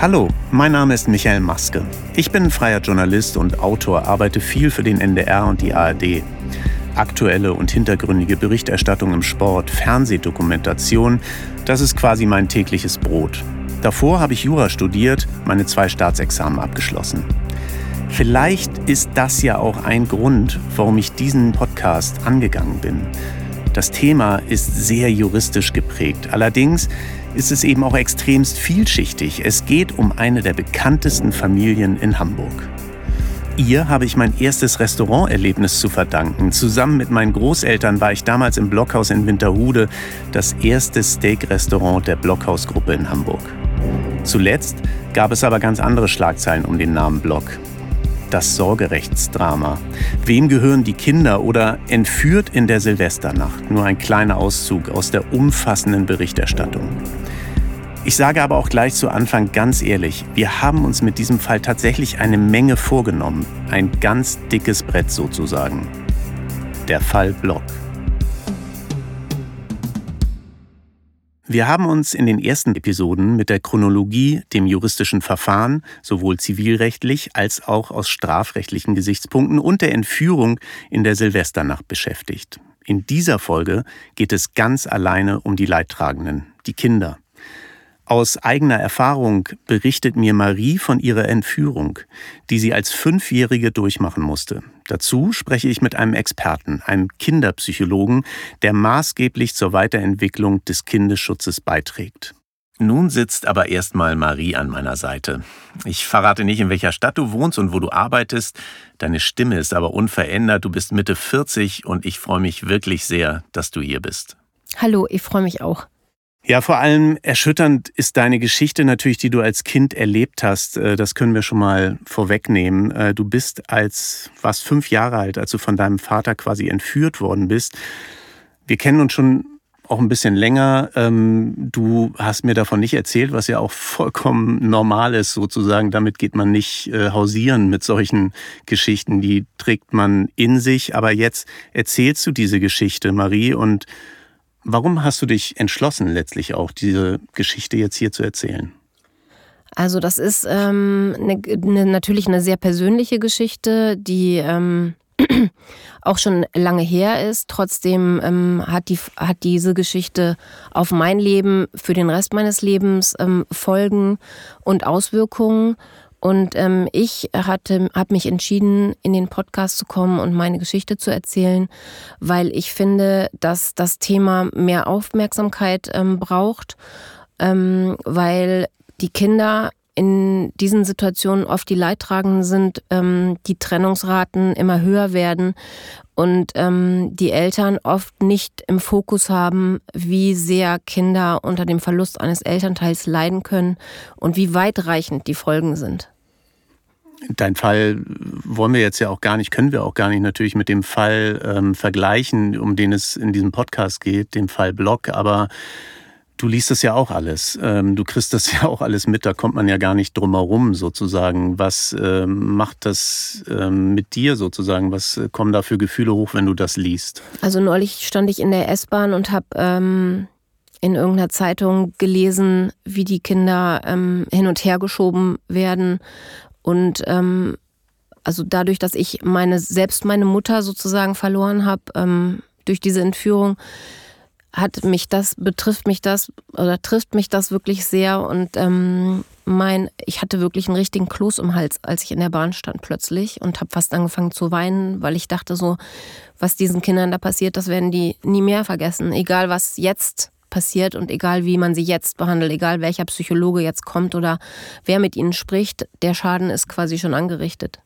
Hallo, mein Name ist Michael Maske. Ich bin freier Journalist und Autor, arbeite viel für den NDR und die ARD. Aktuelle und hintergründige Berichterstattung im Sport, Fernsehdokumentation, das ist quasi mein tägliches Brot. Davor habe ich Jura studiert, meine zwei Staatsexamen abgeschlossen. Vielleicht ist das ja auch ein Grund, warum ich diesen Podcast angegangen bin. Das Thema ist sehr juristisch geprägt. Allerdings ist es eben auch extremst vielschichtig. Es geht um eine der bekanntesten Familien in Hamburg. Ihr habe ich mein erstes Restauranterlebnis zu verdanken. Zusammen mit meinen Großeltern war ich damals im Blockhaus in Winterhude, das erste Steak-Restaurant der Blockhausgruppe in Hamburg. Zuletzt gab es aber ganz andere Schlagzeilen um den Namen Block das Sorgerechtsdrama. Wem gehören die Kinder oder entführt in der Silvesternacht? Nur ein kleiner Auszug aus der umfassenden Berichterstattung. Ich sage aber auch gleich zu Anfang ganz ehrlich, wir haben uns mit diesem Fall tatsächlich eine Menge vorgenommen. Ein ganz dickes Brett sozusagen. Der Fall Block. Wir haben uns in den ersten Episoden mit der Chronologie, dem juristischen Verfahren, sowohl zivilrechtlich als auch aus strafrechtlichen Gesichtspunkten und der Entführung in der Silvesternacht beschäftigt. In dieser Folge geht es ganz alleine um die Leidtragenden, die Kinder. Aus eigener Erfahrung berichtet mir Marie von ihrer Entführung, die sie als Fünfjährige durchmachen musste. Dazu spreche ich mit einem Experten, einem Kinderpsychologen, der maßgeblich zur Weiterentwicklung des Kindesschutzes beiträgt. Nun sitzt aber erstmal Marie an meiner Seite. Ich verrate nicht, in welcher Stadt du wohnst und wo du arbeitest. Deine Stimme ist aber unverändert. Du bist Mitte 40 und ich freue mich wirklich sehr, dass du hier bist. Hallo, ich freue mich auch. Ja, vor allem erschütternd ist deine Geschichte natürlich, die du als Kind erlebt hast. Äh, das können wir schon mal vorwegnehmen. Äh, du bist als, was fünf Jahre alt, als du von deinem Vater quasi entführt worden bist. Wir kennen uns schon auch ein bisschen länger. Ähm, du hast mir davon nicht erzählt, was ja auch vollkommen normal ist, sozusagen. Damit geht man nicht äh, hausieren mit solchen Geschichten. Die trägt man in sich. Aber jetzt erzählst du diese Geschichte, Marie, und Warum hast du dich entschlossen, letztlich auch diese Geschichte jetzt hier zu erzählen? Also das ist ähm, eine, eine, natürlich eine sehr persönliche Geschichte, die ähm, auch schon lange her ist. Trotzdem ähm, hat, die, hat diese Geschichte auf mein Leben für den Rest meines Lebens ähm, Folgen und Auswirkungen. Und ähm, ich hatte, habe mich entschieden, in den Podcast zu kommen und meine Geschichte zu erzählen, weil ich finde, dass das Thema mehr Aufmerksamkeit ähm, braucht, ähm, weil die Kinder in diesen Situationen oft die Leidtragenden sind, ähm, die Trennungsraten immer höher werden und ähm, die Eltern oft nicht im Fokus haben, wie sehr Kinder unter dem Verlust eines Elternteils leiden können und wie weitreichend die Folgen sind. Dein Fall wollen wir jetzt ja auch gar nicht, können wir auch gar nicht natürlich mit dem Fall ähm, vergleichen, um den es in diesem Podcast geht, dem Fall Block, aber Du liest das ja auch alles. Ähm, du kriegst das ja auch alles mit. Da kommt man ja gar nicht drum herum, sozusagen. Was ähm, macht das ähm, mit dir sozusagen? Was äh, kommen da für Gefühle hoch, wenn du das liest? Also neulich stand ich in der S-Bahn und habe ähm, in irgendeiner Zeitung gelesen, wie die Kinder ähm, hin und her geschoben werden. Und ähm, also dadurch, dass ich meine selbst meine Mutter sozusagen verloren habe durch diese Entführung, hat mich das, betrifft mich das oder trifft mich das wirklich sehr und ähm, mein, ich hatte wirklich einen richtigen Kloß im Hals, als ich in der Bahn stand plötzlich und habe fast angefangen zu weinen, weil ich dachte so, was diesen Kindern da passiert, das werden die nie mehr vergessen, egal was jetzt passiert und egal wie man sie jetzt behandelt, egal welcher Psychologe jetzt kommt oder wer mit ihnen spricht, der Schaden ist quasi schon angerichtet.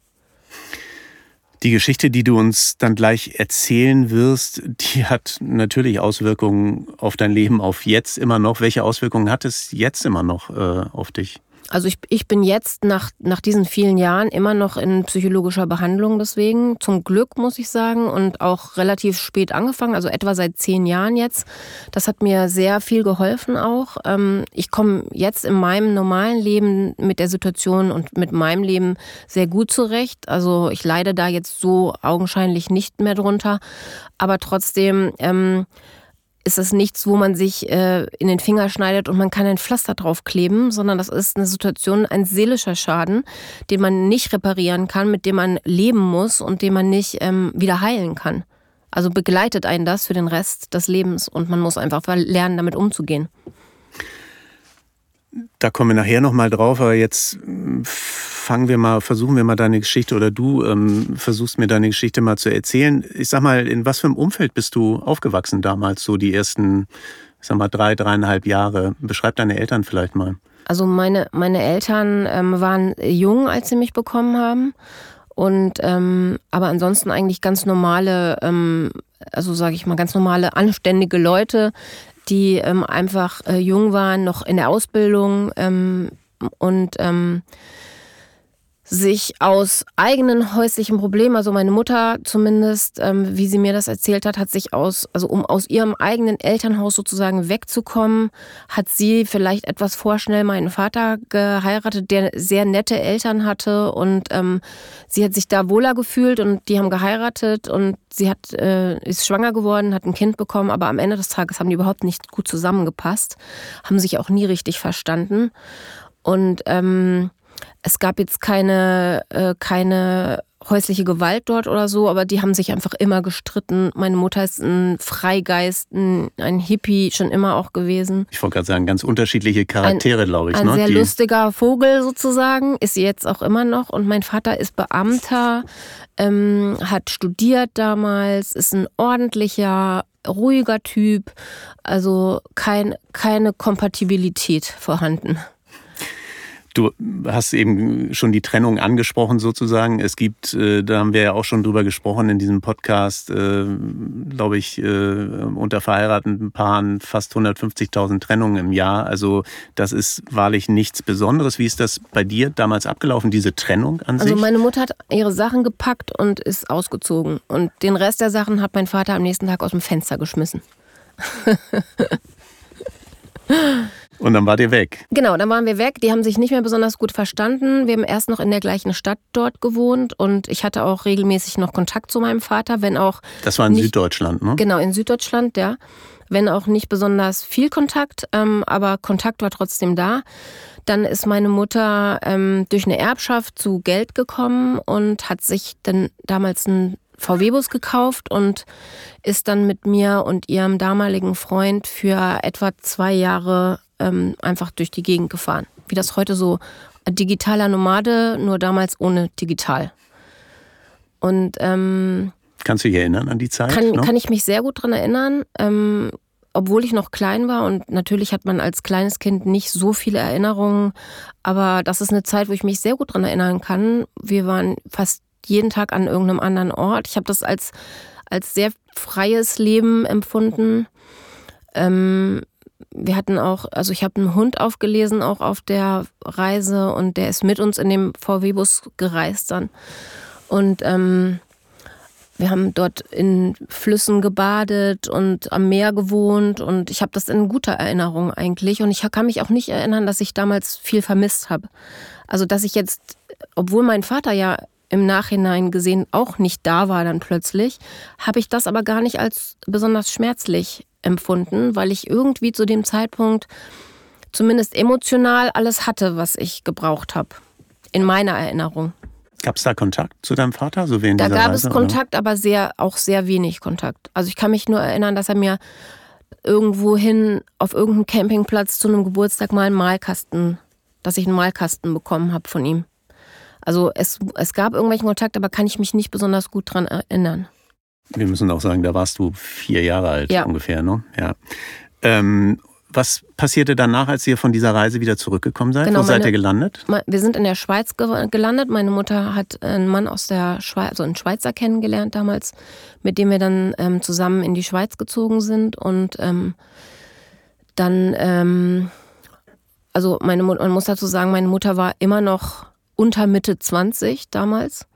Die Geschichte, die du uns dann gleich erzählen wirst, die hat natürlich Auswirkungen auf dein Leben, auf jetzt immer noch. Welche Auswirkungen hat es jetzt immer noch äh, auf dich? Also ich, ich bin jetzt nach, nach diesen vielen Jahren immer noch in psychologischer Behandlung deswegen. Zum Glück muss ich sagen und auch relativ spät angefangen, also etwa seit zehn Jahren jetzt. Das hat mir sehr viel geholfen auch. Ähm, ich komme jetzt in meinem normalen Leben mit der Situation und mit meinem Leben sehr gut zurecht. Also ich leide da jetzt so augenscheinlich nicht mehr drunter. Aber trotzdem... Ähm, ist es nichts, wo man sich äh, in den Finger schneidet und man kann ein Pflaster draufkleben, sondern das ist eine Situation, ein seelischer Schaden, den man nicht reparieren kann, mit dem man leben muss und den man nicht ähm, wieder heilen kann. Also begleitet einen das für den Rest des Lebens und man muss einfach lernen, damit umzugehen. Da kommen wir nachher nochmal drauf, aber jetzt hm, fangen wir mal, versuchen wir mal deine Geschichte oder du ähm, versuchst mir deine Geschichte mal zu erzählen. Ich sag mal, in was für einem Umfeld bist du aufgewachsen damals, so die ersten, ich sag mal, drei, dreieinhalb Jahre? Beschreib deine Eltern vielleicht mal. Also meine, meine Eltern ähm, waren jung, als sie mich bekommen haben. Und ähm, aber ansonsten eigentlich ganz normale, ähm, also sage ich mal, ganz normale, anständige Leute, die ähm, einfach äh, jung waren, noch in der Ausbildung ähm, und ähm, sich aus eigenen häuslichen Problemen, also meine Mutter zumindest, ähm, wie sie mir das erzählt hat, hat sich aus, also um aus ihrem eigenen Elternhaus sozusagen wegzukommen, hat sie vielleicht etwas vorschnell meinen Vater geheiratet, der sehr nette Eltern hatte und ähm, sie hat sich da wohler gefühlt und die haben geheiratet und sie hat, äh, ist schwanger geworden, hat ein Kind bekommen, aber am Ende des Tages haben die überhaupt nicht gut zusammengepasst, haben sich auch nie richtig verstanden. Und ähm, es gab jetzt keine, äh, keine häusliche Gewalt dort oder so, aber die haben sich einfach immer gestritten. Meine Mutter ist ein Freigeist, ein, ein Hippie schon immer auch gewesen. Ich wollte gerade sagen, ganz unterschiedliche Charaktere, glaube ich. Ein ne? sehr die lustiger Vogel sozusagen, ist sie jetzt auch immer noch. Und mein Vater ist Beamter, ähm, hat studiert damals, ist ein ordentlicher, ruhiger Typ. Also kein, keine Kompatibilität vorhanden. Du hast eben schon die Trennung angesprochen sozusagen. Es gibt, äh, da haben wir ja auch schon drüber gesprochen in diesem Podcast, äh, glaube ich, äh, unter verheirateten Paaren fast 150.000 Trennungen im Jahr. Also das ist wahrlich nichts Besonderes. Wie ist das bei dir damals abgelaufen, diese Trennung an also sich? Also meine Mutter hat ihre Sachen gepackt und ist ausgezogen. Und den Rest der Sachen hat mein Vater am nächsten Tag aus dem Fenster geschmissen. Und dann wart ihr weg. Genau, dann waren wir weg. Die haben sich nicht mehr besonders gut verstanden. Wir haben erst noch in der gleichen Stadt dort gewohnt und ich hatte auch regelmäßig noch Kontakt zu meinem Vater, wenn auch. Das war in nicht, Süddeutschland, ne? Genau, in Süddeutschland, ja. Wenn auch nicht besonders viel Kontakt, ähm, aber Kontakt war trotzdem da. Dann ist meine Mutter ähm, durch eine Erbschaft zu Geld gekommen und hat sich dann damals einen VW-Bus gekauft und ist dann mit mir und ihrem damaligen Freund für etwa zwei Jahre ähm, einfach durch die Gegend gefahren. Wie das heute so digitaler Nomade, nur damals ohne digital. Und ähm, kannst du dich erinnern an die Zeit? Kann, kann ich mich sehr gut daran erinnern. Ähm, obwohl ich noch klein war und natürlich hat man als kleines Kind nicht so viele Erinnerungen, aber das ist eine Zeit, wo ich mich sehr gut daran erinnern kann. Wir waren fast jeden Tag an irgendeinem anderen Ort. Ich habe das als, als sehr freies Leben empfunden. Ähm, wir hatten auch, also ich habe einen Hund aufgelesen, auch auf der Reise und der ist mit uns in dem VW-Bus gereist dann. Und ähm, wir haben dort in Flüssen gebadet und am Meer gewohnt und ich habe das in guter Erinnerung eigentlich und ich kann mich auch nicht erinnern, dass ich damals viel vermisst habe. Also dass ich jetzt, obwohl mein Vater ja im Nachhinein gesehen auch nicht da war dann plötzlich, habe ich das aber gar nicht als besonders schmerzlich empfunden, weil ich irgendwie zu dem Zeitpunkt zumindest emotional alles hatte, was ich gebraucht habe. In meiner Erinnerung. Gab es da Kontakt zu deinem Vater? So wie da gab Reise, es Kontakt, oder? aber sehr, auch sehr wenig Kontakt. Also ich kann mich nur erinnern, dass er mir irgendwo hin auf irgendeinem Campingplatz zu einem Geburtstag mal einen Malkasten, dass ich einen Malkasten bekommen habe von ihm. Also es, es gab irgendwelchen Kontakt, aber kann ich mich nicht besonders gut daran erinnern. Wir müssen auch sagen, da warst du vier Jahre alt ja. ungefähr, ne? Ja. Ähm, was passierte danach, als ihr von dieser Reise wieder zurückgekommen seid? Genau, Wo seid ihr gelandet? Wir sind in der Schweiz gelandet. Meine Mutter hat einen Mann aus der Schweiz, also einen Schweizer kennengelernt damals, mit dem wir dann ähm, zusammen in die Schweiz gezogen sind. Und ähm, dann, ähm, also meine Mutter, man muss dazu sagen, meine Mutter war immer noch unter Mitte 20 damals.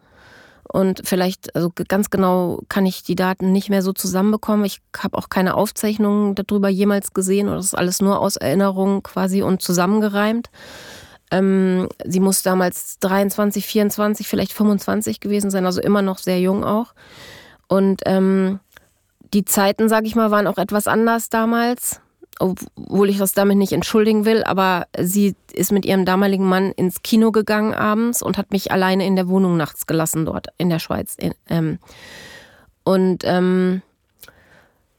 Und vielleicht, also ganz genau kann ich die Daten nicht mehr so zusammenbekommen. Ich habe auch keine Aufzeichnungen darüber jemals gesehen oder das ist alles nur aus Erinnerung quasi und zusammengereimt. Ähm, sie muss damals 23, 24, vielleicht 25 gewesen sein, also immer noch sehr jung auch. Und ähm, die Zeiten, sag ich mal, waren auch etwas anders damals obwohl ich das damit nicht entschuldigen will, aber sie ist mit ihrem damaligen Mann ins Kino gegangen abends und hat mich alleine in der Wohnung nachts gelassen dort in der Schweiz. Ähm, und ähm,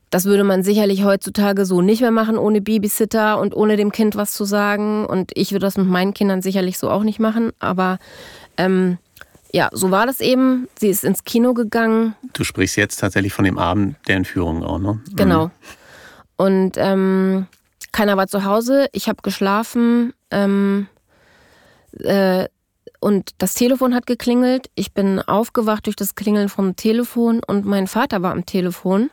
das würde man sicherlich heutzutage so nicht mehr machen, ohne Babysitter und ohne dem Kind was zu sagen. Und ich würde das mit meinen Kindern sicherlich so auch nicht machen. Aber ähm, ja, so war das eben. Sie ist ins Kino gegangen. Du sprichst jetzt tatsächlich von dem Abend der Entführung auch, ne? Genau. Mhm. Und ähm, keiner war zu Hause. Ich habe geschlafen. Ähm, äh, und das Telefon hat geklingelt. Ich bin aufgewacht durch das Klingeln vom Telefon und mein Vater war am Telefon.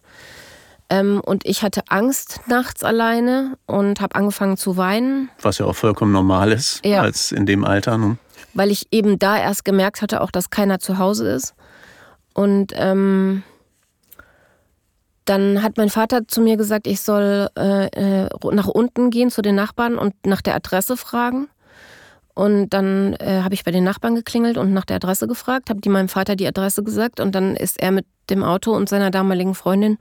Ähm, und ich hatte Angst nachts alleine und habe angefangen zu weinen. Was ja auch vollkommen normal ist, ja. als in dem Alter. Ne? Weil ich eben da erst gemerkt hatte, auch dass keiner zu Hause ist. Und ähm, dann hat mein Vater zu mir gesagt, ich soll äh, äh, nach unten gehen zu den Nachbarn und nach der Adresse fragen. Und dann äh, habe ich bei den Nachbarn geklingelt und nach der Adresse gefragt, habe die meinem Vater die Adresse gesagt und dann ist er mit dem Auto und seiner damaligen Freundin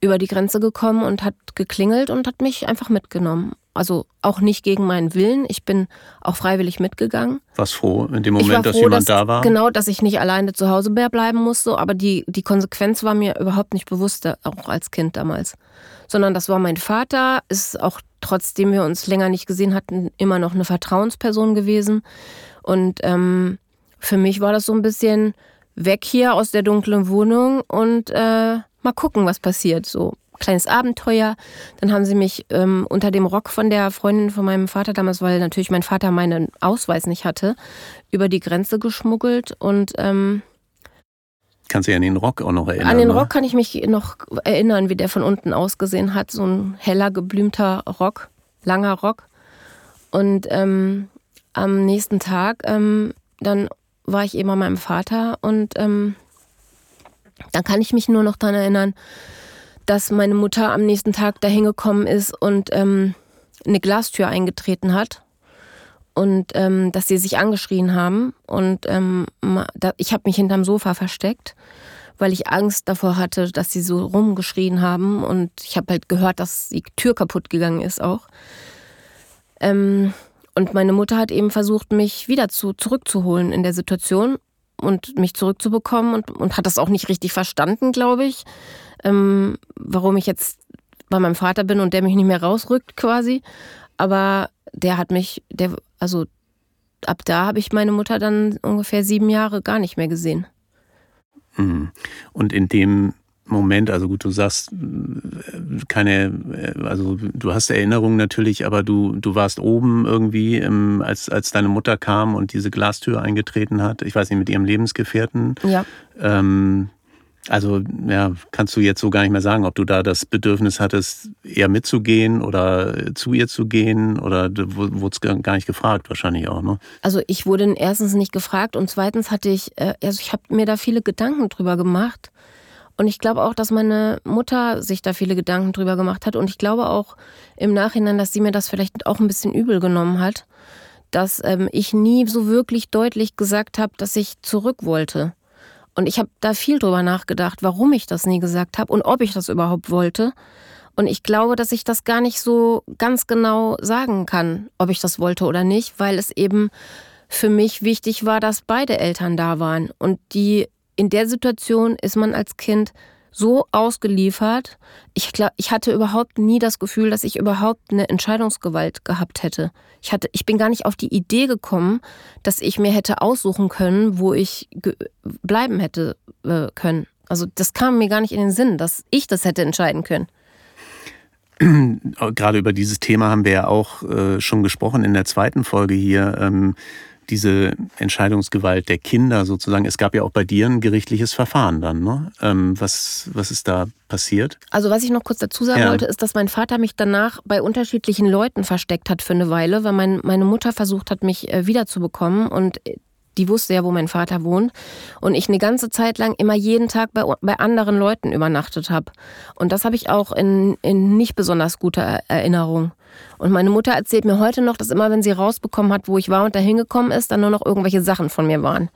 über die Grenze gekommen und hat geklingelt und hat mich einfach mitgenommen. Also auch nicht gegen meinen Willen. Ich bin auch freiwillig mitgegangen. Was froh in dem Moment, dass jemand dass, da war? Genau, dass ich nicht alleine zu Hause mehr bleiben musste. Aber die, die Konsequenz war mir überhaupt nicht bewusst, auch als Kind damals. Sondern das war mein Vater, ist auch trotzdem wir uns länger nicht gesehen hatten, immer noch eine Vertrauensperson gewesen. Und ähm, für mich war das so ein bisschen weg hier aus der dunklen Wohnung und äh, mal gucken, was passiert. So kleines Abenteuer. Dann haben sie mich ähm, unter dem Rock von der Freundin von meinem Vater damals, weil natürlich mein Vater meinen Ausweis nicht hatte, über die Grenze geschmuggelt und ähm, Kannst du dich an den Rock auch noch erinnern? An den Rock kann ich mich noch erinnern, wie der von unten ausgesehen hat. So ein heller, geblümter Rock, langer Rock. Und ähm, am nächsten Tag, ähm, dann war ich eben bei meinem Vater und ähm, dann kann ich mich nur noch daran erinnern, dass meine Mutter am nächsten Tag dahin gekommen ist und ähm, eine Glastür eingetreten hat und ähm, dass sie sich angeschrien haben und ähm, ich habe mich hinterm Sofa versteckt, weil ich Angst davor hatte, dass sie so rumgeschrien haben und ich habe halt gehört, dass die Tür kaputt gegangen ist auch. Ähm, und meine Mutter hat eben versucht, mich wieder zu, zurückzuholen in der Situation und mich zurückzubekommen und, und hat das auch nicht richtig verstanden, glaube ich, ähm, warum ich jetzt bei meinem Vater bin und der mich nicht mehr rausrückt quasi. Aber der hat mich, der, also ab da habe ich meine Mutter dann ungefähr sieben Jahre gar nicht mehr gesehen. Mhm. Und in dem Moment, also gut, du sagst keine, also du hast Erinnerungen natürlich, aber du, du warst oben irgendwie, als, als deine Mutter kam und diese Glastür eingetreten hat, ich weiß nicht, mit ihrem Lebensgefährten. Ja. Ähm, also ja, kannst du jetzt so gar nicht mehr sagen, ob du da das Bedürfnis hattest, eher mitzugehen oder zu ihr zu gehen oder wurde es gar nicht gefragt wahrscheinlich auch, ne? Also ich wurde erstens nicht gefragt und zweitens hatte ich, äh, also ich habe mir da viele Gedanken drüber gemacht und ich glaube auch, dass meine Mutter sich da viele Gedanken drüber gemacht hat. Und ich glaube auch im Nachhinein, dass sie mir das vielleicht auch ein bisschen übel genommen hat, dass ähm, ich nie so wirklich deutlich gesagt habe, dass ich zurück wollte. Und ich habe da viel drüber nachgedacht, warum ich das nie gesagt habe und ob ich das überhaupt wollte. Und ich glaube, dass ich das gar nicht so ganz genau sagen kann, ob ich das wollte oder nicht, weil es eben für mich wichtig war, dass beide Eltern da waren. Und die in der Situation ist man als Kind so ausgeliefert. Ich, glaub, ich hatte überhaupt nie das Gefühl, dass ich überhaupt eine Entscheidungsgewalt gehabt hätte. Ich, hatte. ich bin gar nicht auf die Idee gekommen, dass ich mir hätte aussuchen können, wo ich bleiben hätte äh, können. Also das kam mir gar nicht in den Sinn, dass ich das hätte entscheiden können. Gerade über dieses Thema haben wir ja auch äh, schon gesprochen in der zweiten Folge hier. Ähm, diese Entscheidungsgewalt der Kinder sozusagen. Es gab ja auch bei dir ein gerichtliches Verfahren dann. Ne? Ähm, was, was ist da passiert? Also was ich noch kurz dazu sagen ja. wollte, ist, dass mein Vater mich danach bei unterschiedlichen Leuten versteckt hat für eine Weile, weil mein, meine Mutter versucht hat, mich äh, wiederzubekommen und die wusste ja, wo mein Vater wohnt. Und ich eine ganze Zeit lang immer jeden Tag bei, bei anderen Leuten übernachtet habe. Und das habe ich auch in, in nicht besonders guter Erinnerung. Und meine Mutter erzählt mir heute noch, dass immer, wenn sie rausbekommen hat, wo ich war und da hingekommen ist, dann nur noch irgendwelche Sachen von mir waren.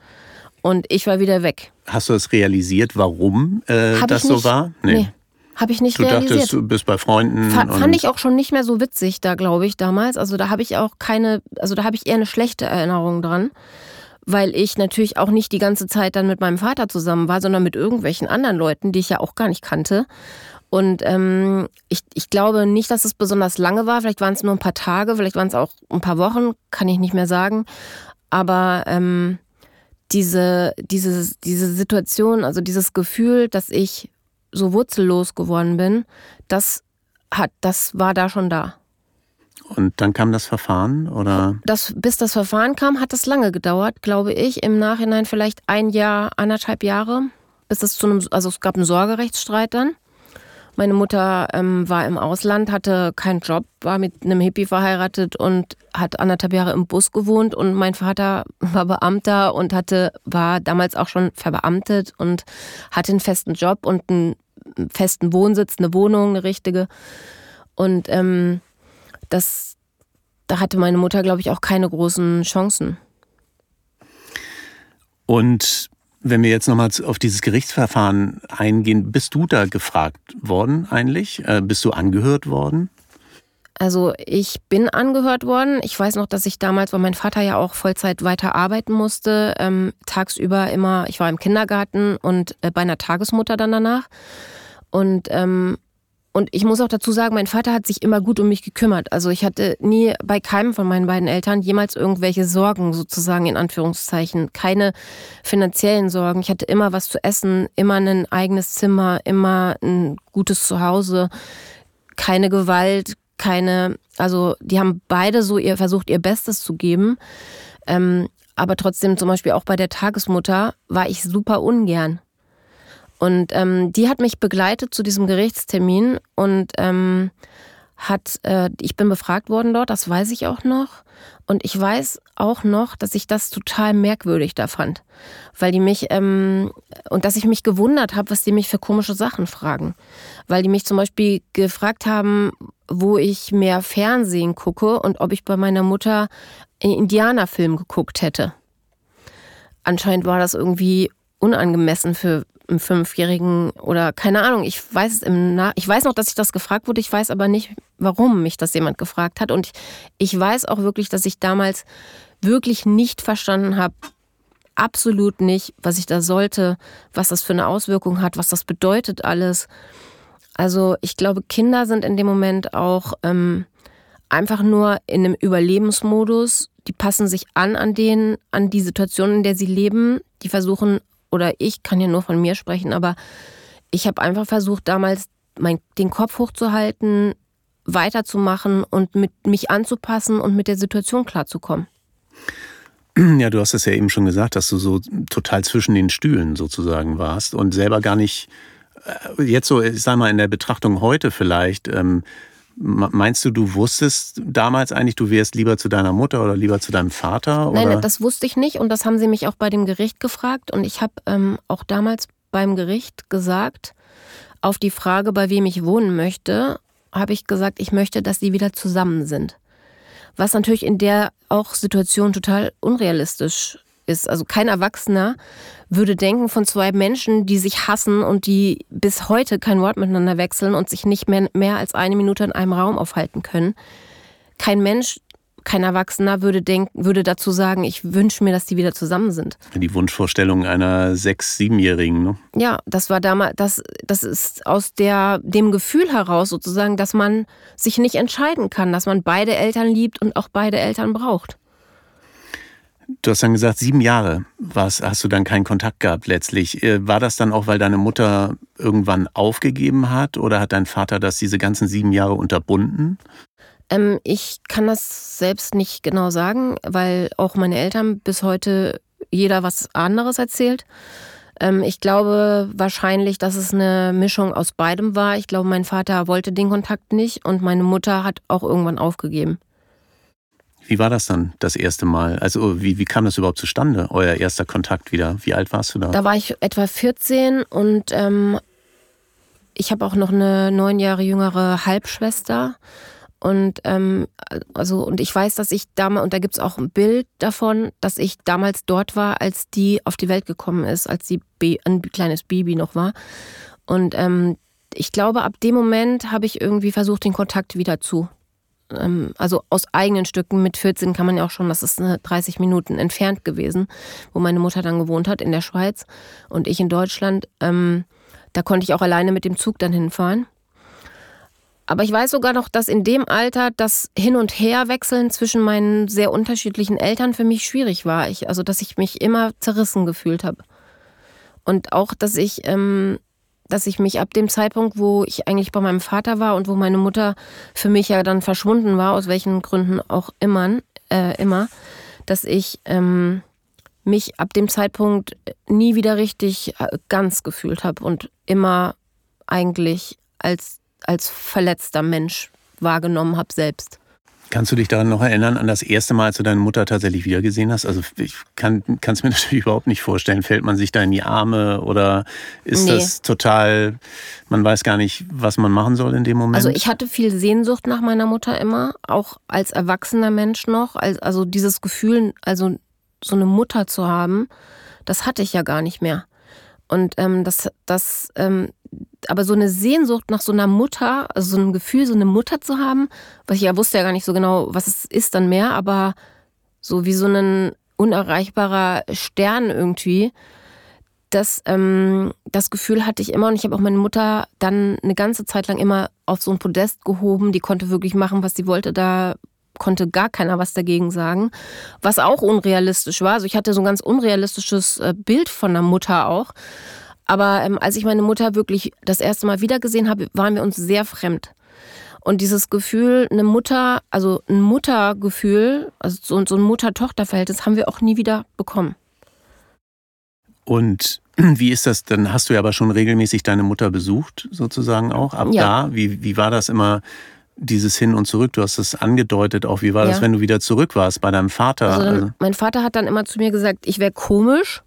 Und ich war wieder weg. Hast du es realisiert, warum äh, das so war? Nee. nee. Habe ich nicht du realisiert. dachtest, du bist bei Freunden. Fa fand ich auch schon nicht mehr so witzig da, glaube ich, damals. Also da habe ich auch keine, also da habe ich eher eine schlechte Erinnerung dran, weil ich natürlich auch nicht die ganze Zeit dann mit meinem Vater zusammen war, sondern mit irgendwelchen anderen Leuten, die ich ja auch gar nicht kannte. Und ähm, ich, ich glaube nicht, dass es besonders lange war. Vielleicht waren es nur ein paar Tage, vielleicht waren es auch ein paar Wochen, kann ich nicht mehr sagen. Aber ähm, diese, diese, diese Situation, also dieses Gefühl, dass ich so wurzellos geworden bin, das hat, das war da schon da. Und dann kam das Verfahren oder? Das, bis das Verfahren kam, hat das lange gedauert, glaube ich. Im Nachhinein vielleicht ein Jahr, anderthalb Jahre, bis es zu einem, also es gab einen Sorgerechtsstreit dann. Meine Mutter ähm, war im Ausland, hatte keinen Job, war mit einem Hippie verheiratet und hat anderthalb Jahre im Bus gewohnt. Und mein Vater war Beamter und hatte, war damals auch schon verbeamtet und hatte einen festen Job und einen festen Wohnsitz, eine Wohnung, eine richtige. Und ähm, das, da hatte meine Mutter, glaube ich, auch keine großen Chancen. Und wenn wir jetzt nochmal auf dieses Gerichtsverfahren eingehen, bist du da gefragt worden eigentlich? Äh, bist du angehört worden? Also ich bin angehört worden. Ich weiß noch, dass ich damals, weil mein Vater ja auch Vollzeit weiter arbeiten musste, ähm, tagsüber immer, ich war im Kindergarten und äh, bei einer Tagesmutter dann danach. Und ähm, und ich muss auch dazu sagen, mein Vater hat sich immer gut um mich gekümmert. Also ich hatte nie bei keinem von meinen beiden Eltern jemals irgendwelche Sorgen, sozusagen in Anführungszeichen. Keine finanziellen Sorgen. Ich hatte immer was zu essen, immer ein eigenes Zimmer, immer ein gutes Zuhause, keine Gewalt, keine, also die haben beide so ihr versucht, ihr Bestes zu geben. Ähm, aber trotzdem zum Beispiel auch bei der Tagesmutter war ich super ungern. Und ähm, die hat mich begleitet zu diesem Gerichtstermin und ähm, hat, äh, ich bin befragt worden dort, das weiß ich auch noch. Und ich weiß auch noch, dass ich das total merkwürdig da fand. Weil die mich, ähm, und dass ich mich gewundert habe, was die mich für komische Sachen fragen. Weil die mich zum Beispiel gefragt haben, wo ich mehr Fernsehen gucke und ob ich bei meiner Mutter einen Indianerfilm geguckt hätte. Anscheinend war das irgendwie unangemessen für einem Fünfjährigen oder keine Ahnung. Ich weiß es im Na ich weiß noch, dass ich das gefragt wurde. Ich weiß aber nicht, warum mich das jemand gefragt hat. Und ich, weiß auch wirklich, dass ich damals wirklich nicht verstanden habe, absolut nicht, was ich da sollte, was das für eine Auswirkung hat, was das bedeutet alles. Also ich glaube, Kinder sind in dem Moment auch ähm, einfach nur in einem Überlebensmodus. Die passen sich an an den, an die Situation, in der sie leben. Die versuchen oder ich kann ja nur von mir sprechen, aber ich habe einfach versucht, damals mein, den Kopf hochzuhalten, weiterzumachen und mit mich anzupassen und mit der Situation klarzukommen. Ja, du hast es ja eben schon gesagt, dass du so total zwischen den Stühlen sozusagen warst und selber gar nicht, äh, jetzt so, ich sag mal, in der Betrachtung heute vielleicht, ähm, Meinst du, du wusstest damals eigentlich, du wärst lieber zu deiner Mutter oder lieber zu deinem Vater? Oder? Nein, das wusste ich nicht und das haben sie mich auch bei dem Gericht gefragt und ich habe ähm, auch damals beim Gericht gesagt, auf die Frage, bei wem ich wohnen möchte, habe ich gesagt, ich möchte, dass sie wieder zusammen sind. Was natürlich in der auch Situation total unrealistisch ist. Also kein Erwachsener würde denken von zwei Menschen, die sich hassen und die bis heute kein Wort miteinander wechseln und sich nicht mehr, mehr als eine Minute in einem Raum aufhalten können. Kein Mensch, kein Erwachsener würde denken, würde dazu sagen, ich wünsche mir, dass die wieder zusammen sind. Die Wunschvorstellung einer sechs-, siebenjährigen, ne? Ja, das war damals, das, das ist aus der, dem Gefühl heraus sozusagen, dass man sich nicht entscheiden kann, dass man beide Eltern liebt und auch beide Eltern braucht. Du hast dann gesagt, sieben Jahre war's, hast du dann keinen Kontakt gehabt letztlich. Äh, war das dann auch, weil deine Mutter irgendwann aufgegeben hat oder hat dein Vater das diese ganzen sieben Jahre unterbunden? Ähm, ich kann das selbst nicht genau sagen, weil auch meine Eltern bis heute jeder was anderes erzählt. Ähm, ich glaube wahrscheinlich, dass es eine Mischung aus beidem war. Ich glaube, mein Vater wollte den Kontakt nicht und meine Mutter hat auch irgendwann aufgegeben. Wie war das dann das erste Mal? Also wie, wie kam das überhaupt zustande, euer erster Kontakt wieder? Wie alt warst du da? Da war ich etwa 14 und ähm, ich habe auch noch eine neun Jahre jüngere Halbschwester. Und ähm, also und ich weiß, dass ich damals, und da gibt es auch ein Bild davon, dass ich damals dort war, als die auf die Welt gekommen ist, als sie ein kleines Baby noch war. Und ähm, ich glaube, ab dem Moment habe ich irgendwie versucht, den Kontakt wieder zu. Ähm, also aus eigenen Stücken. Mit 14 kann man ja auch schon, das ist 30 Minuten entfernt gewesen, wo meine Mutter dann gewohnt hat in der Schweiz und ich in Deutschland. Ähm, da konnte ich auch alleine mit dem Zug dann hinfahren. Aber ich weiß sogar noch, dass in dem Alter das Hin- und Herwechseln zwischen meinen sehr unterschiedlichen Eltern für mich schwierig war. Ich, also, dass ich mich immer zerrissen gefühlt habe. Und auch, dass ich, ähm, dass ich mich ab dem Zeitpunkt, wo ich eigentlich bei meinem Vater war und wo meine Mutter für mich ja dann verschwunden war, aus welchen Gründen auch immer, äh, immer dass ich ähm, mich ab dem Zeitpunkt nie wieder richtig äh, ganz gefühlt habe und immer eigentlich als als verletzter Mensch wahrgenommen habe selbst. Kannst du dich daran noch erinnern, an das erste Mal, als du deine Mutter tatsächlich wiedergesehen hast? Also ich kann es mir natürlich überhaupt nicht vorstellen. Fällt man sich da in die Arme oder ist nee. das total, man weiß gar nicht, was man machen soll in dem Moment? Also ich hatte viel Sehnsucht nach meiner Mutter immer, auch als erwachsener Mensch noch. Also dieses Gefühl, also so eine Mutter zu haben, das hatte ich ja gar nicht mehr. Und ähm, das, das, ähm, aber so eine Sehnsucht nach so einer Mutter, also so ein Gefühl, so eine Mutter zu haben, was ich ja wusste ja gar nicht so genau, was es ist dann mehr, aber so wie so ein unerreichbarer Stern irgendwie. Das, ähm, das Gefühl hatte ich immer und ich habe auch meine Mutter dann eine ganze Zeit lang immer auf so ein Podest gehoben. Die konnte wirklich machen, was sie wollte. Da konnte gar keiner was dagegen sagen, was auch unrealistisch war. Also ich hatte so ein ganz unrealistisches äh, Bild von einer Mutter auch. Aber ähm, als ich meine Mutter wirklich das erste Mal wiedergesehen habe, waren wir uns sehr fremd. Und dieses Gefühl, eine Mutter, also ein Muttergefühl, also so, so ein Mutter-Tochter-Verhältnis, haben wir auch nie wieder bekommen. Und wie ist das? Dann hast du ja aber schon regelmäßig deine Mutter besucht, sozusagen auch. Ab ja. da, wie, wie war das immer? Dieses Hin und Zurück, du hast es angedeutet auch. Wie war ja. das, wenn du wieder zurück warst bei deinem Vater? Also dann, also mein Vater hat dann immer zu mir gesagt, ich wäre komisch.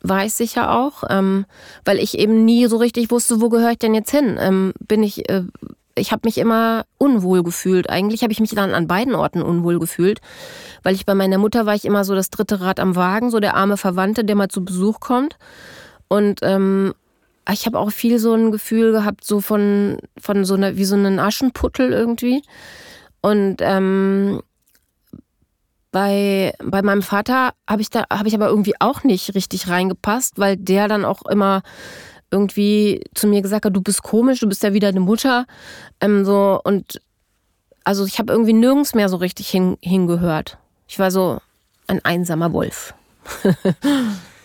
War ich sicher auch, ähm, weil ich eben nie so richtig wusste, wo gehöre ich denn jetzt hin? Ähm, bin ich, äh, ich habe mich immer unwohl gefühlt. Eigentlich habe ich mich dann an beiden Orten unwohl gefühlt, weil ich bei meiner Mutter war ich immer so das dritte Rad am Wagen, so der arme Verwandte, der mal zu Besuch kommt. Und ähm, ich habe auch viel so ein Gefühl gehabt, so von, von so einer, wie so einen Aschenputtel irgendwie. Und ähm, bei, bei meinem Vater habe ich da habe ich aber irgendwie auch nicht richtig reingepasst, weil der dann auch immer irgendwie zu mir gesagt hat, du bist komisch, du bist ja wieder eine Mutter. Ähm, so, und also ich habe irgendwie nirgends mehr so richtig hin, hingehört. Ich war so ein einsamer Wolf.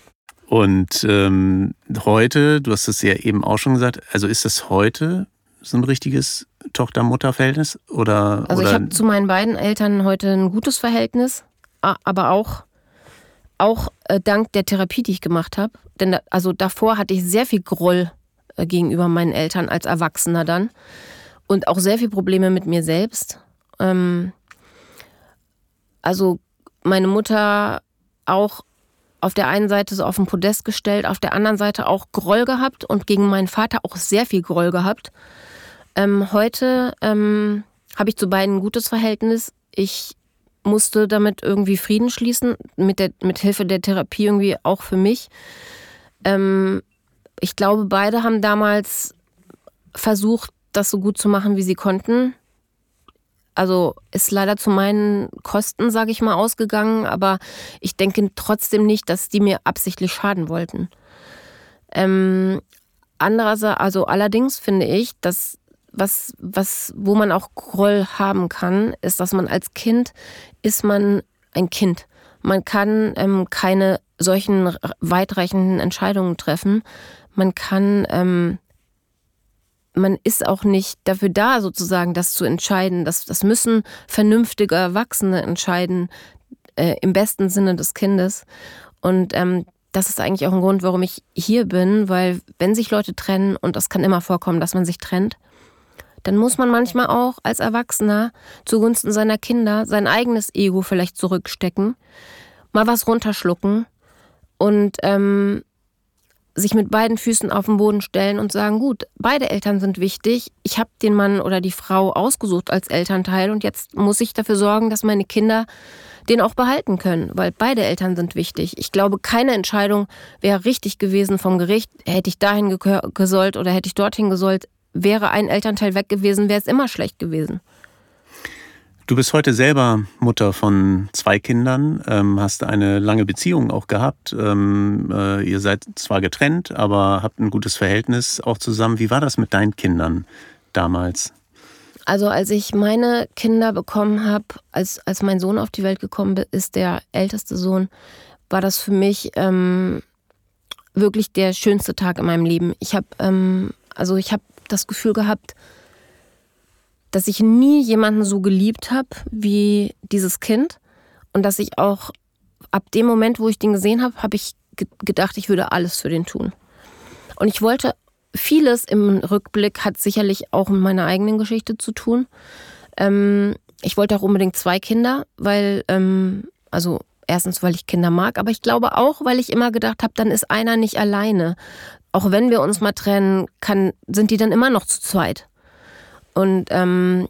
Und ähm, heute, du hast es ja eben auch schon gesagt, also ist das heute so ein richtiges Tochter-Mutter-Verhältnis? Oder, also ich habe zu meinen beiden Eltern heute ein gutes Verhältnis, aber auch, auch äh, dank der Therapie, die ich gemacht habe. Denn da, also davor hatte ich sehr viel Groll äh, gegenüber meinen Eltern als Erwachsener dann und auch sehr viel Probleme mit mir selbst. Ähm, also meine Mutter auch auf der einen Seite so auf den Podest gestellt, auf der anderen Seite auch Groll gehabt und gegen meinen Vater auch sehr viel Groll gehabt. Ähm, heute ähm, habe ich zu beiden ein gutes Verhältnis. Ich musste damit irgendwie Frieden schließen, mit, der, mit Hilfe der Therapie irgendwie auch für mich. Ähm, ich glaube, beide haben damals versucht, das so gut zu machen, wie sie konnten also ist leider zu meinen Kosten, sage ich mal, ausgegangen, aber ich denke trotzdem nicht, dass die mir absichtlich schaden wollten. Ähm, andererseits, also allerdings finde ich, dass was, was, wo man auch Groll haben kann, ist, dass man als Kind ist man ein Kind. Man kann ähm, keine solchen weitreichenden Entscheidungen treffen. Man kann ähm, man ist auch nicht dafür da, sozusagen das zu entscheiden. Das, das müssen vernünftige Erwachsene entscheiden, äh, im besten Sinne des Kindes. Und ähm, das ist eigentlich auch ein Grund, warum ich hier bin, weil wenn sich Leute trennen, und das kann immer vorkommen, dass man sich trennt, dann muss man manchmal auch als Erwachsener zugunsten seiner Kinder sein eigenes Ego vielleicht zurückstecken, mal was runterschlucken und ähm, sich mit beiden Füßen auf den Boden stellen und sagen, gut, beide Eltern sind wichtig. Ich habe den Mann oder die Frau ausgesucht als Elternteil und jetzt muss ich dafür sorgen, dass meine Kinder den auch behalten können, weil beide Eltern sind wichtig. Ich glaube, keine Entscheidung wäre richtig gewesen vom Gericht, hätte ich dahin gesollt oder hätte ich dorthin gesollt. wäre ein Elternteil weg gewesen, wäre es immer schlecht gewesen. Du bist heute selber Mutter von zwei Kindern, ähm, hast eine lange Beziehung auch gehabt. Ähm, äh, ihr seid zwar getrennt, aber habt ein gutes Verhältnis auch zusammen. Wie war das mit deinen Kindern damals? Also als ich meine Kinder bekommen habe, als, als mein Sohn auf die Welt gekommen ist, der älteste Sohn, war das für mich ähm, wirklich der schönste Tag in meinem Leben. Ich habe ähm, also ich habe das Gefühl gehabt, dass ich nie jemanden so geliebt habe wie dieses Kind und dass ich auch ab dem Moment, wo ich den gesehen habe, habe ich gedacht, ich würde alles für den tun. Und ich wollte vieles im Rückblick hat sicherlich auch mit meiner eigenen Geschichte zu tun. Ähm, ich wollte auch unbedingt zwei Kinder, weil, ähm, also erstens, weil ich Kinder mag, aber ich glaube auch, weil ich immer gedacht habe, dann ist einer nicht alleine. Auch wenn wir uns mal trennen, kann, sind die dann immer noch zu zweit. Und, ähm,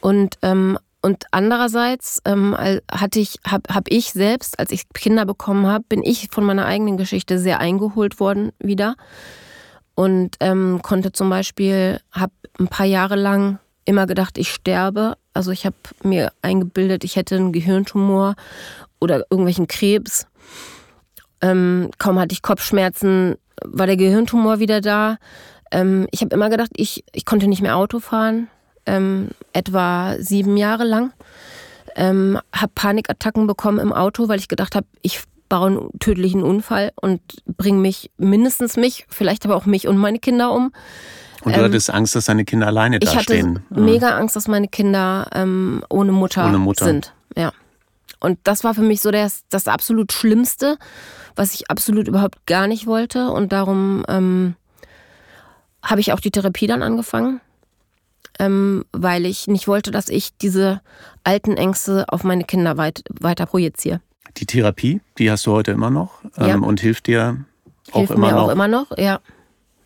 und, ähm, und andererseits ähm, hatte ich, habe hab ich selbst, als ich Kinder bekommen habe, bin ich von meiner eigenen Geschichte sehr eingeholt worden wieder. Und ähm, konnte zum Beispiel, habe ein paar Jahre lang immer gedacht, ich sterbe. Also ich habe mir eingebildet, ich hätte einen Gehirntumor oder irgendwelchen Krebs. Ähm, kaum hatte ich Kopfschmerzen, war der Gehirntumor wieder da. Ähm, ich habe immer gedacht, ich, ich konnte nicht mehr Auto fahren, ähm, etwa sieben Jahre lang. Ähm, habe Panikattacken bekommen im Auto, weil ich gedacht habe, ich baue einen tödlichen Unfall und bringe mich, mindestens mich, vielleicht aber auch mich und meine Kinder um. Und du ähm, hattest Angst, dass deine Kinder alleine ich dastehen? Ich hatte mega Angst, dass meine Kinder ähm, ohne, Mutter ohne Mutter sind. Ja. Und das war für mich so das, das absolut Schlimmste, was ich absolut überhaupt gar nicht wollte. Und darum ähm, habe ich auch die Therapie dann angefangen, ähm, weil ich nicht wollte, dass ich diese alten Ängste auf meine Kinder weit, weiter projiziere. Die Therapie, die hast du heute immer noch ähm, ja. und hilft dir auch hilft immer mir noch? auch immer noch, ja,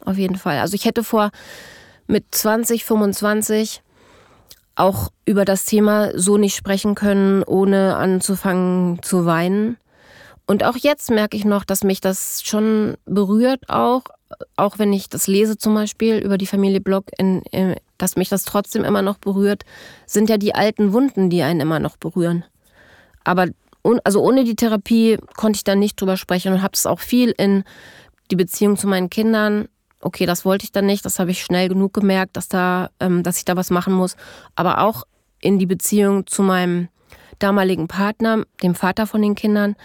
auf jeden Fall. Also ich hätte vor mit 20, 25 auch über das Thema so nicht sprechen können, ohne anzufangen zu weinen. Und auch jetzt merke ich noch, dass mich das schon berührt auch, auch wenn ich das lese zum Beispiel über die Familie Block, in, in, dass mich das trotzdem immer noch berührt, sind ja die alten Wunden, die einen immer noch berühren. Aber also ohne die Therapie konnte ich da nicht drüber sprechen und habe es auch viel in die Beziehung zu meinen Kindern. Okay, das wollte ich dann nicht, das habe ich schnell genug gemerkt, dass, da, ähm, dass ich da was machen muss. Aber auch in die Beziehung zu meinem damaligen Partner, dem Vater von den Kindern,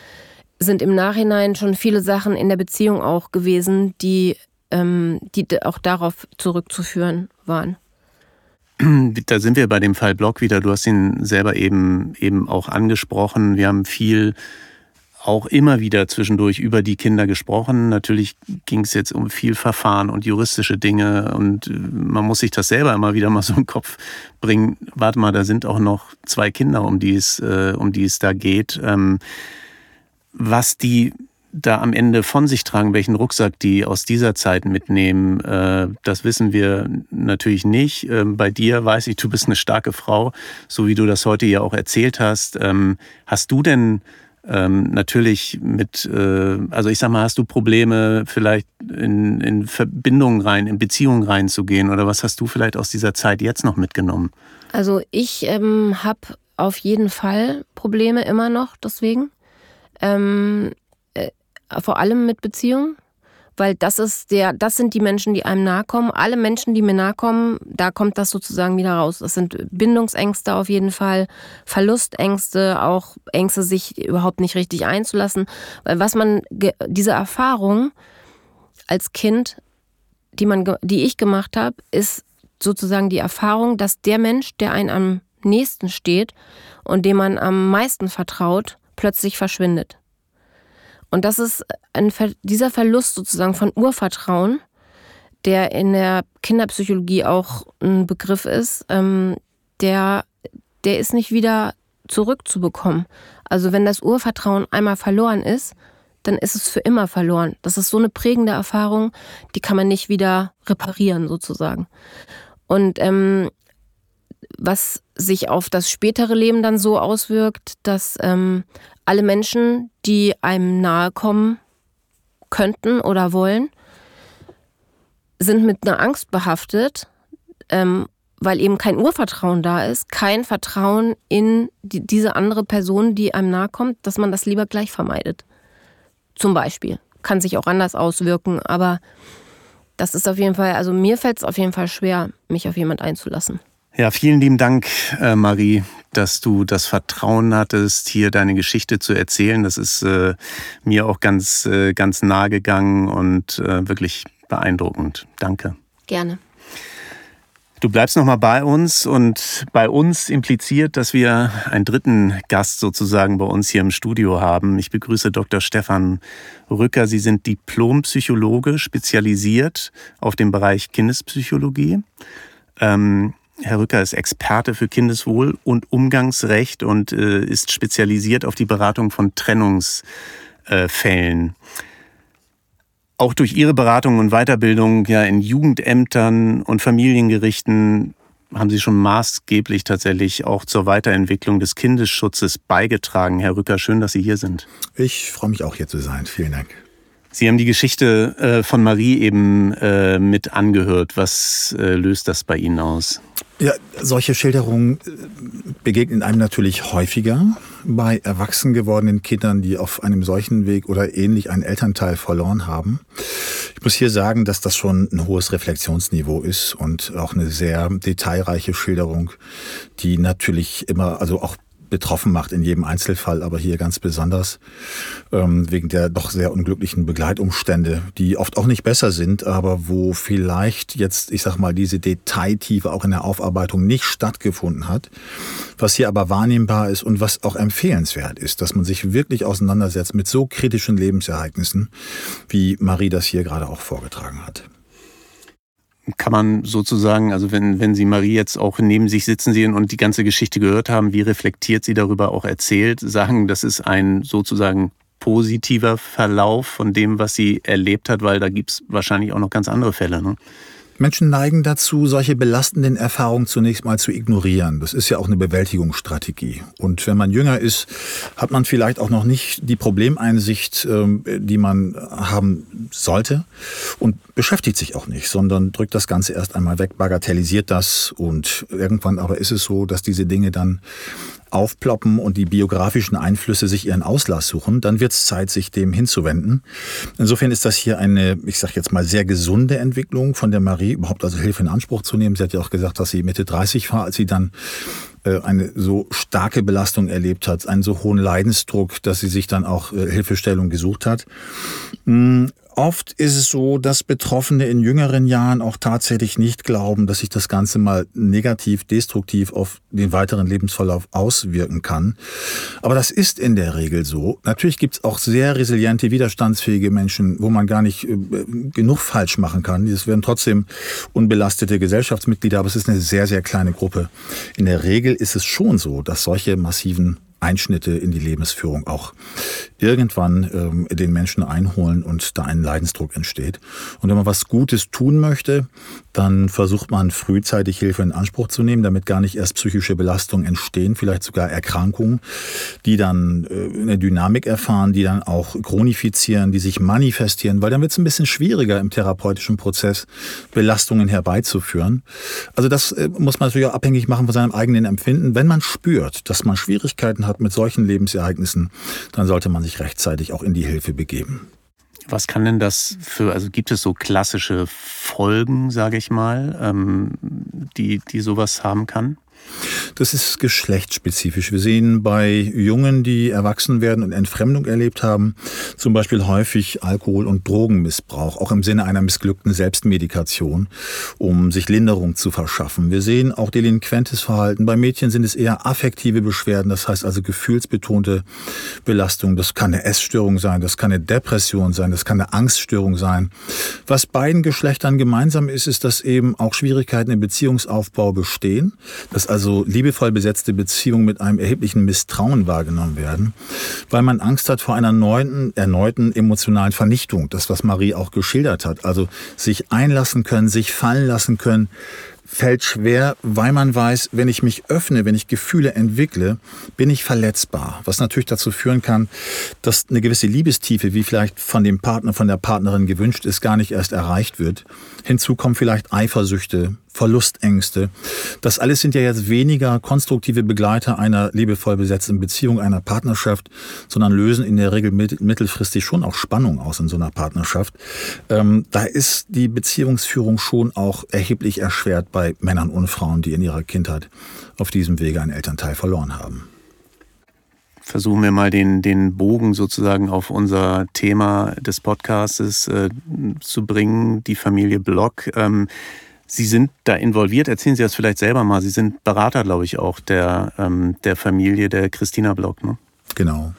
sind im Nachhinein schon viele Sachen in der Beziehung auch gewesen, die, ähm, die auch darauf zurückzuführen waren. Da sind wir bei dem Fall Block wieder. Du hast ihn selber eben, eben auch angesprochen. Wir haben viel auch immer wieder zwischendurch über die Kinder gesprochen. Natürlich ging es jetzt um viel Verfahren und juristische Dinge und äh, man muss sich das selber immer wieder mal so im Kopf bringen. Warte mal, da sind auch noch zwei Kinder, um die es, äh, um die es da geht. Was die da am Ende von sich tragen, welchen Rucksack die aus dieser Zeit mitnehmen, äh, das wissen wir natürlich nicht. Ähm, bei dir weiß ich, du bist eine starke Frau, so wie du das heute ja auch erzählt hast. Ähm, hast du denn ähm, natürlich mit, äh, also ich sag mal, hast du Probleme, vielleicht in, in Verbindungen rein, in Beziehungen reinzugehen oder was hast du vielleicht aus dieser Zeit jetzt noch mitgenommen? Also ich ähm, habe auf jeden Fall Probleme immer noch deswegen. Ähm, äh, vor allem mit Beziehungen, weil das ist der, das sind die Menschen, die einem nahe kommen. Alle Menschen, die mir nahe kommen, da kommt das sozusagen wieder raus. Das sind Bindungsängste auf jeden Fall, Verlustängste, auch Ängste, sich überhaupt nicht richtig einzulassen. Weil was man, diese Erfahrung als Kind, die man, die ich gemacht habe, ist sozusagen die Erfahrung, dass der Mensch, der einen am nächsten steht und dem man am meisten vertraut, plötzlich verschwindet. Und das ist ein, dieser Verlust sozusagen von Urvertrauen, der in der Kinderpsychologie auch ein Begriff ist, ähm, der, der ist nicht wieder zurückzubekommen. Also wenn das Urvertrauen einmal verloren ist, dann ist es für immer verloren. Das ist so eine prägende Erfahrung, die kann man nicht wieder reparieren sozusagen. Und ähm, was sich auf das spätere Leben dann so auswirkt, dass ähm, alle Menschen, die einem nahe kommen könnten oder wollen, sind mit einer Angst behaftet, ähm, weil eben kein Urvertrauen da ist, kein Vertrauen in die, diese andere Person, die einem nahe kommt, dass man das lieber gleich vermeidet. Zum Beispiel. Kann sich auch anders auswirken, aber das ist auf jeden Fall, also mir fällt es auf jeden Fall schwer, mich auf jemand einzulassen. Ja, vielen lieben Dank, äh, Marie, dass du das Vertrauen hattest, hier deine Geschichte zu erzählen. Das ist äh, mir auch ganz, äh, ganz nahe gegangen und wirklich beeindruckend. Danke. Gerne. Du bleibst noch mal bei uns und bei uns impliziert, dass wir einen dritten Gast sozusagen bei uns hier im Studio haben. Ich begrüße Dr. Stefan Rücker. Sie sind Diplompsychologe, spezialisiert auf den Bereich Kindespsychologie. Ähm, Herr Rücker ist Experte für Kindeswohl und Umgangsrecht und äh, ist spezialisiert auf die Beratung von Trennungsfällen. Äh, Auch durch Ihre Beratung und Weiterbildung ja in Jugendämtern und Familiengerichten haben Sie schon maßgeblich tatsächlich auch zur Weiterentwicklung des Kindesschutzes beigetragen. Herr Rücker, schön, dass Sie hier sind. Ich freue mich auch hier zu sein. Vielen Dank. Sie haben die Geschichte äh, von Marie eben äh, mit angehört. Was äh, löst das bei Ihnen aus? Ja, solche Schilderungen äh, begegnen einem natürlich häufiger bei erwachsen gewordenen Kindern, die auf einem solchen Weg oder ähnlich einen Elternteil verloren haben. Ich muss hier sagen, dass das schon ein hohes Reflexionsniveau ist und auch eine sehr detailreiche Schilderung, die natürlich immer, also auch betroffen macht in jedem Einzelfall, aber hier ganz besonders ähm, wegen der doch sehr unglücklichen Begleitumstände, die oft auch nicht besser sind, aber wo vielleicht jetzt, ich sag mal, diese Detailtiefe auch in der Aufarbeitung nicht stattgefunden hat, was hier aber wahrnehmbar ist und was auch empfehlenswert ist, dass man sich wirklich auseinandersetzt mit so kritischen Lebensereignissen, wie Marie das hier gerade auch vorgetragen hat kann man sozusagen, also wenn, wenn Sie Marie jetzt auch neben sich sitzen sehen und die ganze Geschichte gehört haben, wie reflektiert sie darüber auch erzählt, sagen, das ist ein sozusagen positiver Verlauf von dem, was sie erlebt hat, weil da gibt es wahrscheinlich auch noch ganz andere Fälle. Ne? Menschen neigen dazu, solche belastenden Erfahrungen zunächst mal zu ignorieren. Das ist ja auch eine Bewältigungsstrategie. Und wenn man jünger ist, hat man vielleicht auch noch nicht die Problemeinsicht, ähm, die man haben sollte und beschäftigt sich auch nicht, sondern drückt das Ganze erst einmal weg, bagatellisiert das und irgendwann aber ist es so, dass diese Dinge dann aufploppen und die biografischen Einflüsse sich ihren Auslass suchen, dann wird es Zeit, sich dem hinzuwenden. Insofern ist das hier eine, ich sage jetzt mal, sehr gesunde Entwicklung von der Marie, überhaupt also Hilfe in Anspruch zu nehmen. Sie hat ja auch gesagt, dass sie Mitte 30 war, als sie dann äh, eine so starke Belastung erlebt hat, einen so hohen Leidensdruck, dass sie sich dann auch äh, Hilfestellung gesucht hat. Oft ist es so, dass Betroffene in jüngeren Jahren auch tatsächlich nicht glauben, dass sich das Ganze mal negativ, destruktiv auf den weiteren Lebensverlauf auswirken kann. Aber das ist in der Regel so. Natürlich gibt es auch sehr resiliente, widerstandsfähige Menschen, wo man gar nicht äh, genug falsch machen kann. Es werden trotzdem unbelastete Gesellschaftsmitglieder, aber es ist eine sehr, sehr kleine Gruppe. In der Regel ist es schon so, dass solche massiven Einschnitte in die Lebensführung auch irgendwann ähm, den Menschen einholen und da ein Leidensdruck entsteht. Und wenn man was Gutes tun möchte, dann versucht man frühzeitig Hilfe in Anspruch zu nehmen, damit gar nicht erst psychische Belastungen entstehen, vielleicht sogar Erkrankungen, die dann äh, eine Dynamik erfahren, die dann auch chronifizieren, die sich manifestieren, weil dann wird es ein bisschen schwieriger im therapeutischen Prozess, Belastungen herbeizuführen. Also das äh, muss man natürlich auch abhängig machen von seinem eigenen Empfinden. Wenn man spürt, dass man Schwierigkeiten hat mit solchen Lebensereignissen, dann sollte man sich rechtzeitig auch in die Hilfe begeben. Was kann denn das für, also gibt es so klassische Folgen, sage ich mal, ähm, die, die sowas haben kann? Das ist geschlechtsspezifisch. Wir sehen bei Jungen, die erwachsen werden und Entfremdung erlebt haben, zum Beispiel häufig Alkohol- und Drogenmissbrauch, auch im Sinne einer missglückten Selbstmedikation, um sich Linderung zu verschaffen. Wir sehen auch delinquentes Verhalten. Bei Mädchen sind es eher affektive Beschwerden, das heißt also gefühlsbetonte Belastung. Das kann eine Essstörung sein, das kann eine Depression sein, das kann eine Angststörung sein. Was beiden Geschlechtern gemeinsam ist, ist, dass eben auch Schwierigkeiten im Beziehungsaufbau bestehen. Das also liebevoll besetzte Beziehungen mit einem erheblichen Misstrauen wahrgenommen werden, weil man Angst hat vor einer neuen, erneuten emotionalen Vernichtung. Das, was Marie auch geschildert hat. Also sich einlassen können, sich fallen lassen können, fällt schwer, weil man weiß, wenn ich mich öffne, wenn ich Gefühle entwickle, bin ich verletzbar. Was natürlich dazu führen kann, dass eine gewisse Liebestiefe, wie vielleicht von dem Partner, von der Partnerin gewünscht ist, gar nicht erst erreicht wird. Hinzu kommen vielleicht Eifersüchte, Verlustängste. Das alles sind ja jetzt weniger konstruktive Begleiter einer liebevoll besetzten Beziehung, einer Partnerschaft, sondern lösen in der Regel mittelfristig schon auch Spannung aus in so einer Partnerschaft. Ähm, da ist die Beziehungsführung schon auch erheblich erschwert bei Männern und Frauen, die in ihrer Kindheit auf diesem Wege einen Elternteil verloren haben versuchen wir mal den, den Bogen sozusagen auf unser Thema des Podcastes äh, zu bringen, die Familie Block. Ähm, Sie sind da involviert. Erzählen Sie das vielleicht selber mal. Sie sind Berater, glaube ich, auch der, ähm, der Familie der Christina Block. Ne? Genau.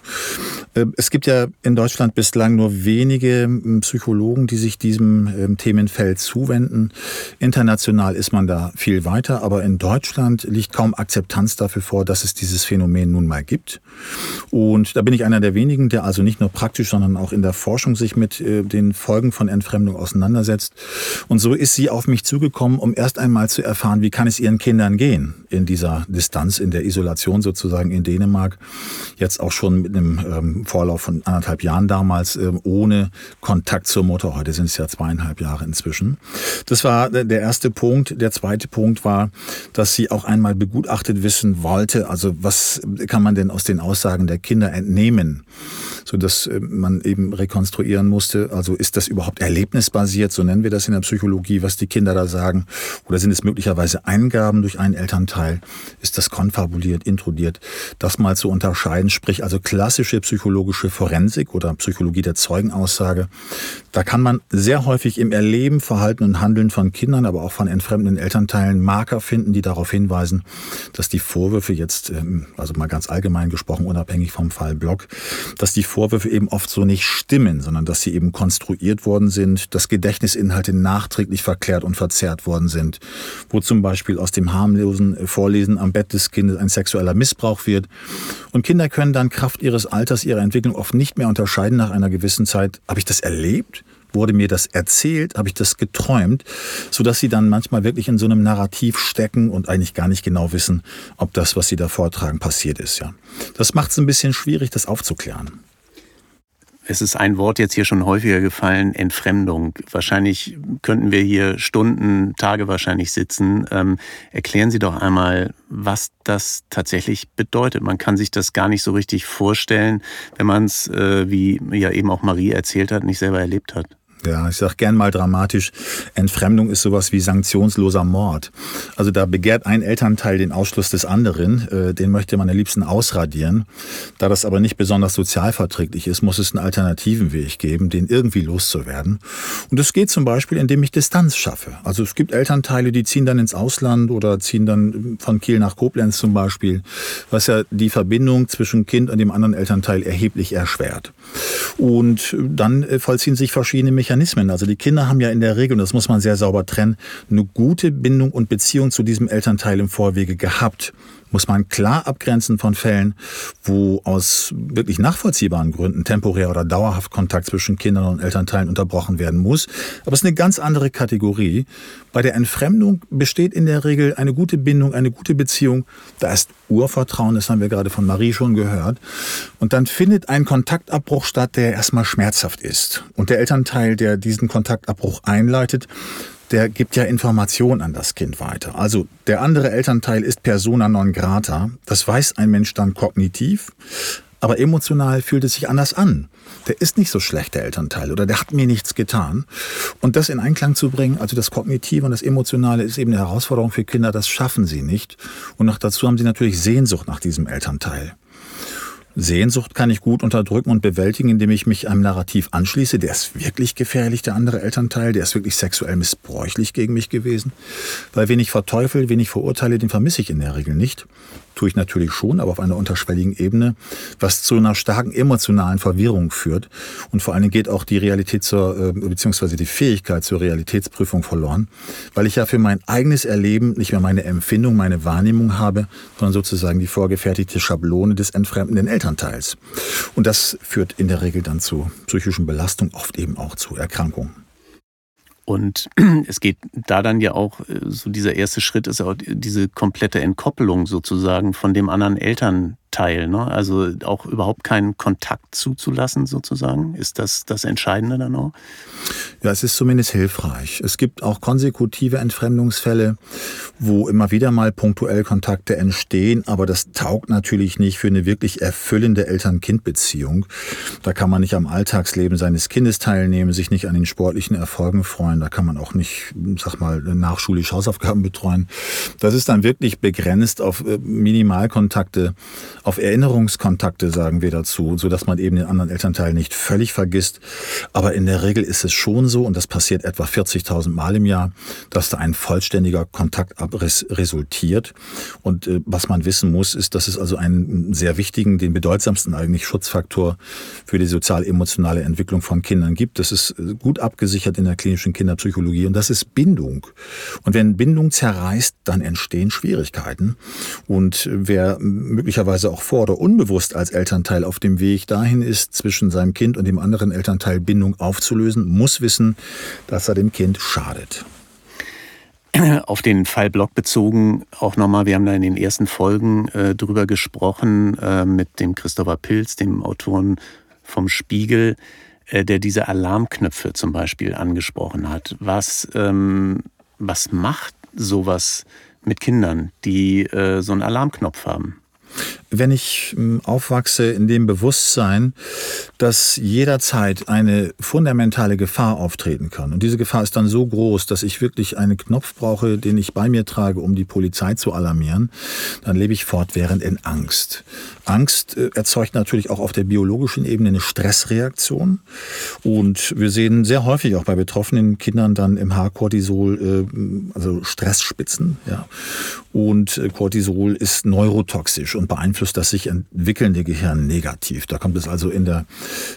Äh, es gibt ja in Deutschland bislang nur wenige Psychologen, die sich diesem ähm, Themenfeld zuwenden. International ist man da viel weiter, aber in Deutschland liegt kaum Akzeptanz dafür vor, dass es dieses Phänomen nun mal gibt. Und da bin ich einer der wenigen, der also nicht nur praktisch, sondern auch in der Forschung sich mit äh, den Folgen von Entfremdung auseinandersetzt. Und so ist sie auf mich zugekommen, um erst einmal zu erfahren, wie kann es ihren Kindern gehen in dieser Distanz, in der Isolation sozusagen in Dänemark. Jetzt auch schon mit einem Vorlauf von anderthalb Jahren damals ähm, ohne Kontakt zur Mutter. Heute sind es ja zweieinhalb Jahre inzwischen. Das war der erste Punkt. Der zweite Punkt war, dass sie auch einmal begutachtet wissen wollte, also was kann man denn aus den Aussagen der Kinder entnehmen, so dass äh, man eben rekonstruieren musste. Also ist das überhaupt erlebnisbasiert, so nennen wir das in der Psychologie, was die Kinder da sagen, oder sind es möglicherweise Eingaben durch einen Elternteil? Ist das konfabuliert, intrudiert? Das mal zu unterscheiden, sprich also klassische psychologische Forensik oder Psychologie der Zeugenaussage. Da kann man sehr häufig im Erleben, Verhalten und Handeln von Kindern, aber auch von entfremdenden Elternteilen Marker finden, die darauf hinweisen, dass die Vorwürfe jetzt, ähm, also mal ganz allgemein gesprochen, unabhängig vom Fall Block, dass die Vorwürfe eben oft so nicht stimmen, sondern dass sie eben konstruiert worden sind, dass Gedächtnisinhalte nachträglich verklärt und verzerrt worden sind, wo zum Beispiel aus dem harmlosen Vorlesen am Bett des Kindes ein sexueller Missbrauch wird. Und Kinder können dann Kraft ihres Alters, ihrer Entwicklung oft nicht mehr unterscheiden nach einer gewissen Zeit. Habe ich das erlebt? wurde mir das erzählt, habe ich das geträumt, so dass sie dann manchmal wirklich in so einem Narrativ stecken und eigentlich gar nicht genau wissen, ob das, was sie da vortragen, passiert ist. Ja, das macht es ein bisschen schwierig, das aufzuklären. Es ist ein Wort jetzt hier schon häufiger gefallen, Entfremdung. Wahrscheinlich könnten wir hier Stunden, Tage wahrscheinlich sitzen. Ähm, erklären Sie doch einmal, was das tatsächlich bedeutet. Man kann sich das gar nicht so richtig vorstellen, wenn man es, äh, wie ja eben auch Marie erzählt hat, nicht selber erlebt hat. Ja, ich sage gern mal dramatisch, Entfremdung ist sowas wie sanktionsloser Mord. Also da begehrt ein Elternteil den Ausschluss des anderen, äh, den möchte man am liebsten ausradieren. Da das aber nicht besonders sozialverträglich ist, muss es einen alternativen Weg geben, den irgendwie loszuwerden. Und das geht zum Beispiel, indem ich Distanz schaffe. Also es gibt Elternteile, die ziehen dann ins Ausland oder ziehen dann von Kiel nach Koblenz zum Beispiel, was ja die Verbindung zwischen Kind und dem anderen Elternteil erheblich erschwert. Und dann äh, vollziehen sich verschiedene Mechanismen Mechanismen. Also die Kinder haben ja in der Regel, und das muss man sehr sauber trennen, eine gute Bindung und Beziehung zu diesem Elternteil im Vorwege gehabt muss man klar abgrenzen von Fällen, wo aus wirklich nachvollziehbaren Gründen temporär oder dauerhaft Kontakt zwischen Kindern und Elternteilen unterbrochen werden muss. Aber es ist eine ganz andere Kategorie. Bei der Entfremdung besteht in der Regel eine gute Bindung, eine gute Beziehung. Da ist Urvertrauen, das haben wir gerade von Marie schon gehört. Und dann findet ein Kontaktabbruch statt, der erstmal schmerzhaft ist. Und der Elternteil, der diesen Kontaktabbruch einleitet, der gibt ja Information an das Kind weiter. Also der andere Elternteil ist persona non grata. Das weiß ein Mensch dann kognitiv, aber emotional fühlt es sich anders an. Der ist nicht so schlecht, der Elternteil, oder der hat mir nichts getan. Und das in Einklang zu bringen, also das Kognitive und das Emotionale, ist eben eine Herausforderung für Kinder, das schaffen sie nicht. Und noch dazu haben sie natürlich Sehnsucht nach diesem Elternteil. Sehnsucht kann ich gut unterdrücken und bewältigen, indem ich mich einem Narrativ anschließe. Der ist wirklich gefährlich, der andere Elternteil. Der ist wirklich sexuell missbräuchlich gegen mich gewesen. Weil wen ich verteufel, wen ich verurteile, den vermisse ich in der Regel nicht tue ich natürlich schon, aber auf einer unterschwelligen Ebene, was zu einer starken emotionalen Verwirrung führt. Und vor allen Dingen geht auch die Realität zur, äh, beziehungsweise die Fähigkeit zur Realitätsprüfung verloren, weil ich ja für mein eigenes Erleben nicht mehr meine Empfindung, meine Wahrnehmung habe, sondern sozusagen die vorgefertigte Schablone des entfremdenden Elternteils. Und das führt in der Regel dann zu psychischen Belastungen, oft eben auch zu Erkrankungen. Und es geht da dann ja auch, äh, so dieser erste Schritt ist auch diese komplette Entkoppelung sozusagen von dem anderen Elternteil. Ne? Also auch überhaupt keinen Kontakt zuzulassen sozusagen. Ist das das Entscheidende dann auch? Ja, es ist zumindest hilfreich. Es gibt auch konsekutive Entfremdungsfälle, wo immer wieder mal punktuell Kontakte entstehen, aber das taugt natürlich nicht für eine wirklich erfüllende Eltern-Kind-Beziehung. Da kann man nicht am Alltagsleben seines Kindes teilnehmen, sich nicht an den sportlichen Erfolgen freuen, da kann man auch nicht, sag mal, nachschulisch Hausaufgaben betreuen. Das ist dann wirklich begrenzt auf äh, Minimalkontakte, auf Erinnerungskontakte, sagen wir dazu, so dass man eben den anderen Elternteil nicht völlig vergisst. Aber in der Regel ist es schon so, und das passiert etwa 40.000 Mal im Jahr, dass da ein vollständiger Kontaktabriss resultiert. Und äh, was man wissen muss, ist, dass es also einen sehr wichtigen, den bedeutsamsten eigentlich Schutzfaktor für die sozial-emotionale Entwicklung von Kindern gibt. Das ist äh, gut abgesichert in der klinischen Kinderpsychologie und das ist Bindung. Und wenn Bindung zerreißt, dann entstehen Schwierigkeiten. Und wer möglicherweise auch vor oder unbewusst als Elternteil auf dem Weg dahin ist, zwischen seinem Kind und dem anderen Elternteil Bindung aufzulösen, muss wissen, dass er dem Kind schadet. Auf den Fallblock bezogen auch nochmal, wir haben da in den ersten Folgen äh, drüber gesprochen äh, mit dem Christopher Pilz, dem Autoren vom Spiegel, äh, der diese Alarmknöpfe zum Beispiel angesprochen hat. Was, ähm, was macht sowas mit Kindern, die äh, so einen Alarmknopf haben? Wenn ich hm, aufwachse in dem Bewusstsein, dass jederzeit eine fundamentale Gefahr auftreten kann. Und diese Gefahr ist dann so groß, dass ich wirklich einen Knopf brauche, den ich bei mir trage, um die Polizei zu alarmieren, dann lebe ich fortwährend in Angst. Angst äh, erzeugt natürlich auch auf der biologischen Ebene eine Stressreaktion. Und wir sehen sehr häufig auch bei betroffenen Kindern dann im Haar Cortisol, äh, also Stressspitzen. Ja. Und äh, Cortisol ist neurotoxisch und beeinflusst das sich entwickelnde Gehirn negativ. Da kommt es also in der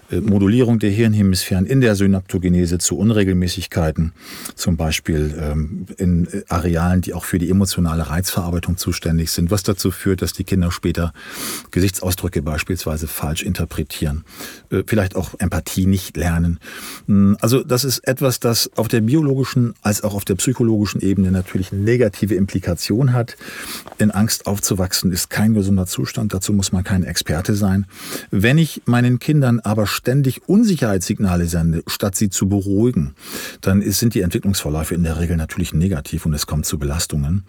Modulierung der Hirnhemisphären, in der Synaptogenese zu Unregelmäßigkeiten, zum Beispiel ähm, in Arealen, die auch für die emotionale Reizverarbeitung zuständig sind, was dazu führt, dass die Kinder später Gesichtsausdrücke beispielsweise falsch interpretieren, äh, vielleicht auch Empathie nicht lernen. Hm, also das ist etwas, das auf der biologischen als auch auf der psychologischen Ebene natürlich negative Implikation hat. In Angst aufzuwachsen ist kein gesunder Zustand, dazu muss man kein Experte sein. Wenn ich meinen Kindern aber ständig Unsicherheitssignale sende, statt sie zu beruhigen, dann sind die Entwicklungsverläufe in der Regel natürlich negativ und es kommt zu Belastungen.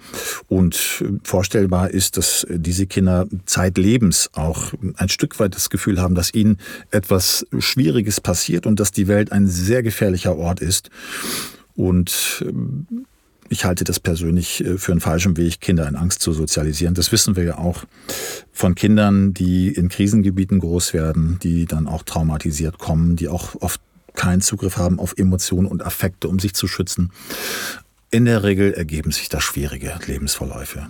Und äh, vorstellbar ist, dass diese Kinder zeitlebens Lebens auch ein Stück weit das Gefühl haben, dass ihnen etwas Schwieriges passiert und dass die Welt ein sehr gefährlicher Ort ist. Und ähm, ich halte das persönlich äh, für einen falschen Weg, Kinder in Angst zu sozialisieren. Das wissen wir ja auch von Kindern, die in Krisengebieten groß werden, die dann auch traumatisiert kommen, die auch oft keinen Zugriff haben auf Emotionen und Affekte, um sich zu schützen. In der Regel ergeben sich da schwierige Lebensverläufe.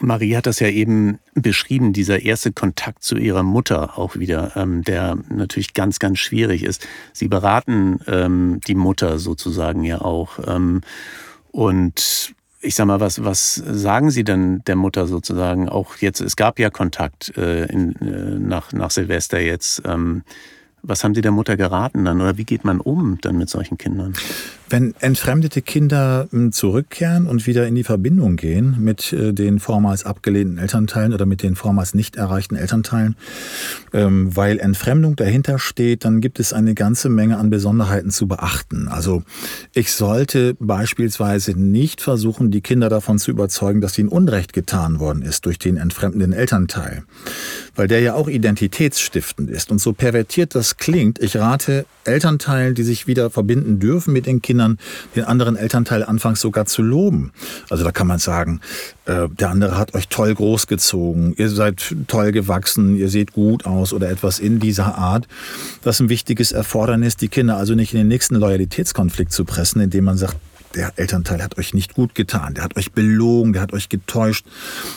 Marie hat das ja eben beschrieben, dieser erste Kontakt zu ihrer Mutter auch wieder, ähm, der natürlich ganz, ganz schwierig ist. Sie beraten ähm, die Mutter sozusagen ja auch. Ähm, und ich sag mal, was, was sagen Sie denn der Mutter sozusagen? Auch jetzt, es gab ja Kontakt äh, in, äh, nach, nach Silvester jetzt. Ähm, was haben Sie der Mutter geraten dann oder wie geht man um dann mit solchen Kindern? Wenn entfremdete Kinder hm, zurückkehren und wieder in die Verbindung gehen mit äh, den vormals abgelehnten Elternteilen oder mit den vormals nicht erreichten Elternteilen, ähm, weil Entfremdung dahinter steht, dann gibt es eine ganze Menge an Besonderheiten zu beachten. Also ich sollte beispielsweise nicht versuchen, die Kinder davon zu überzeugen, dass ihnen Unrecht getan worden ist durch den entfremdenden Elternteil, weil der ja auch identitätsstiftend ist. Und so pervertiert das klingt, ich rate Elternteilen, die sich wieder verbinden dürfen mit den Kindern, Kindern den anderen Elternteil anfangs sogar zu loben. Also da kann man sagen, äh, der andere hat euch toll großgezogen, ihr seid toll gewachsen, ihr seht gut aus oder etwas in dieser Art. Das ist ein wichtiges Erfordernis, die Kinder also nicht in den nächsten Loyalitätskonflikt zu pressen, indem man sagt, der Elternteil hat euch nicht gut getan, der hat euch belogen, der hat euch getäuscht.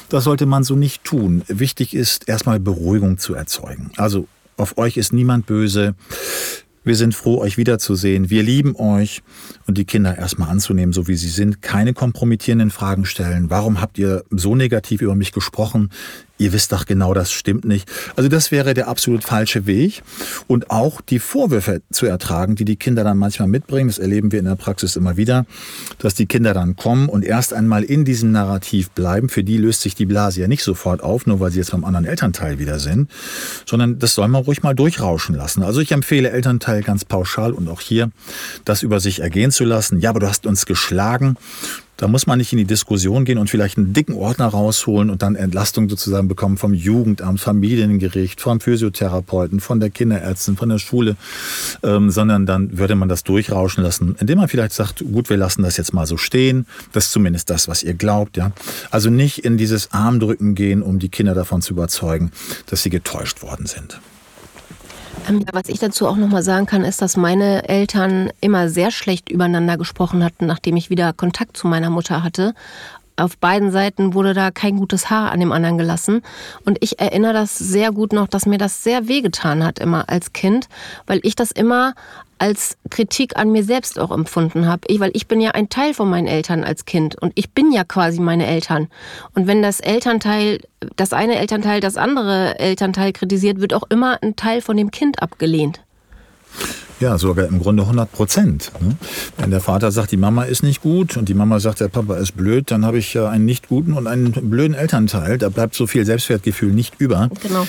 Das sollte man so nicht tun. Wichtig ist, erstmal Beruhigung zu erzeugen. Also auf euch ist niemand böse. Wir sind froh, euch wiederzusehen. Wir lieben euch. Und die Kinder erstmal anzunehmen, so wie sie sind. Keine kompromittierenden Fragen stellen. Warum habt ihr so negativ über mich gesprochen? Ihr wisst doch genau, das stimmt nicht. Also das wäre der absolut falsche Weg. Und auch die Vorwürfe zu ertragen, die die Kinder dann manchmal mitbringen, das erleben wir in der Praxis immer wieder, dass die Kinder dann kommen und erst einmal in diesem Narrativ bleiben. Für die löst sich die Blase ja nicht sofort auf, nur weil sie jetzt beim anderen Elternteil wieder sind, sondern das soll man ruhig mal durchrauschen lassen. Also ich empfehle Elternteil ganz pauschal und auch hier, das über sich ergehen zu lassen. Ja, aber du hast uns geschlagen. Da muss man nicht in die Diskussion gehen und vielleicht einen dicken Ordner rausholen und dann Entlastung sozusagen bekommen vom Jugendamt, Familiengericht, vom Physiotherapeuten, von der Kinderärztin, von der Schule, ähm, sondern dann würde man das durchrauschen lassen, indem man vielleicht sagt, gut, wir lassen das jetzt mal so stehen. Das ist zumindest das, was ihr glaubt, ja. Also nicht in dieses Armdrücken gehen, um die Kinder davon zu überzeugen, dass sie getäuscht worden sind. Ähm, was ich dazu auch nochmal sagen kann, ist, dass meine Eltern immer sehr schlecht übereinander gesprochen hatten, nachdem ich wieder Kontakt zu meiner Mutter hatte. Auf beiden Seiten wurde da kein gutes Haar an dem anderen gelassen. Und ich erinnere das sehr gut noch, dass mir das sehr wehgetan hat, immer als Kind, weil ich das immer als Kritik an mir selbst auch empfunden habe. Ich, weil ich bin ja ein Teil von meinen Eltern als Kind und ich bin ja quasi meine Eltern. Und wenn das Elternteil, das eine Elternteil das andere Elternteil kritisiert, wird auch immer ein Teil von dem Kind abgelehnt. Ja, sogar im Grunde 100 Prozent. Ne? Wenn der Vater sagt, die Mama ist nicht gut und die Mama sagt, der Papa ist blöd, dann habe ich ja einen nicht guten und einen blöden Elternteil. Da bleibt so viel Selbstwertgefühl nicht über. Genau.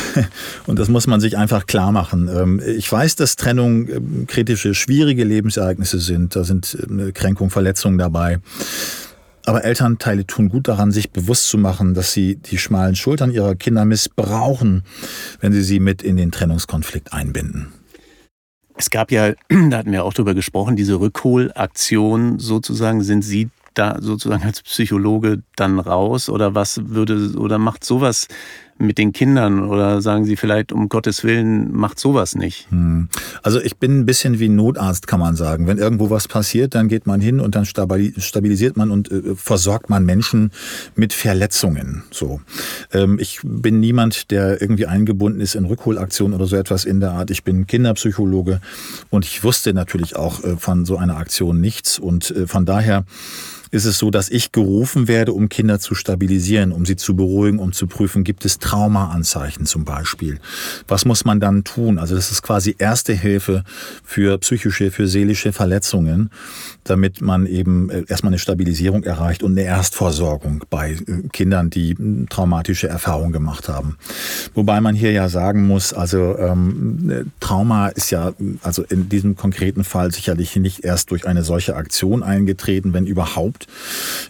Und das muss man sich einfach klar machen. Ähm, ich weiß, dass Trennung ähm, kritische, schwierige Lebensereignisse sind. Da sind ähm, Kränkungen, Verletzungen dabei. Aber Elternteile tun gut daran, sich bewusst zu machen, dass sie die schmalen Schultern ihrer Kinder missbrauchen, wenn sie sie mit in den Trennungskonflikt einbinden. Es gab ja, da hatten wir auch drüber gesprochen, diese Rückholaktion sozusagen. Sind Sie da sozusagen als Psychologe dann raus oder was würde oder macht sowas mit den Kindern oder sagen Sie vielleicht, um Gottes Willen, macht sowas nicht? Hm. Also ich bin ein bisschen wie ein Notarzt, kann man sagen. Wenn irgendwo was passiert, dann geht man hin und dann stabilisiert man und äh, versorgt man Menschen mit Verletzungen. So. Ähm, ich bin niemand, der irgendwie eingebunden ist in Rückholaktionen oder so etwas in der Art. Ich bin Kinderpsychologe und ich wusste natürlich auch äh, von so einer Aktion nichts und äh, von daher ist es so, dass ich gerufen werde, um Kinder zu stabilisieren, um sie zu beruhigen, um zu prüfen, gibt es Traumaanzeichen zum Beispiel. Was muss man dann tun? Also das ist quasi erste Hilfe für psychische, für seelische Verletzungen, damit man eben äh, erstmal eine Stabilisierung erreicht und eine Erstversorgung bei äh, Kindern, die traumatische Erfahrungen gemacht haben. Wobei man hier ja sagen muss, also ähm, äh, Trauma ist ja also in diesem konkreten Fall sicherlich nicht erst durch eine solche Aktion eingetreten, wenn überhaupt gibt.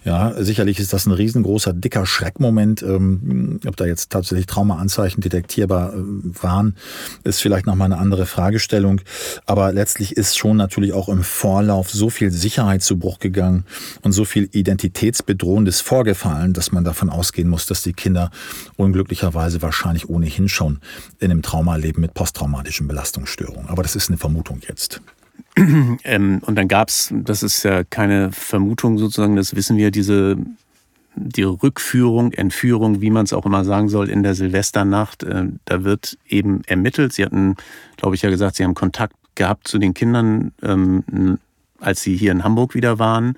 Ja, sicherlich ist das ein riesengroßer, dicker Schreckmoment. Ähm, ob da jetzt tatsächlich Traumaanzeichen detektierbar äh, waren, ist vielleicht nochmal eine andere Fragestellung. Aber letztlich ist schon natürlich auch im Vorlauf so viel Sicherheit zu Bruch gegangen und so viel Identitätsbedrohendes vorgefallen, dass man davon ausgehen muss, dass die Kinder unglücklicherweise wahrscheinlich ohnehin schon in einem Trauma leben mit posttraumatischen Belastungsstörungen. Aber das ist eine Vermutung jetzt. Ähm, und dann gab es, das ist ja keine Vermutung sozusagen, das wissen wir, diese die Rückführung, Entführung, wie man es auch immer sagen soll, in der Silvesternacht. Äh, da wird eben ermittelt. Sie hatten, glaube ich, ja gesagt, Sie haben Kontakt gehabt zu den Kindern, ähm, als Sie hier in Hamburg wieder waren.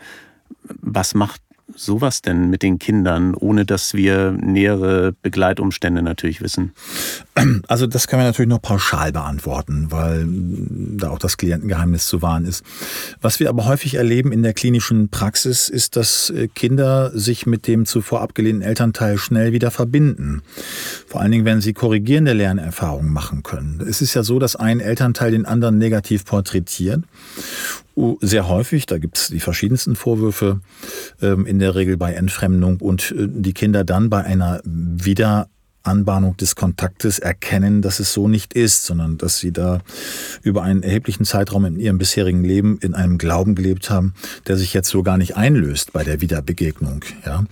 Was macht sowas denn mit den Kindern, ohne dass wir nähere Begleitumstände natürlich wissen? Also das können wir natürlich noch pauschal beantworten, weil da auch das Klientengeheimnis zu wahren ist. Was wir aber häufig erleben in der klinischen Praxis ist, dass äh, Kinder sich mit dem zuvor abgelehnten Elternteil schnell wieder verbinden. Vor allen Dingen, wenn sie korrigierende Lernerfahrungen machen können. Es ist ja so, dass ein Elternteil den anderen negativ porträtiert sehr häufig, da gibt es die verschiedensten Vorwürfe, ähm, in der Regel bei Entfremdung. Und äh, die Kinder dann bei einer wieder Anbahnung des Kontaktes erkennen, dass es so nicht ist, sondern dass sie da über einen erheblichen Zeitraum in ihrem bisherigen Leben in einem Glauben gelebt haben, der sich jetzt so gar nicht einlöst bei der Wiederbegegnung. Ja.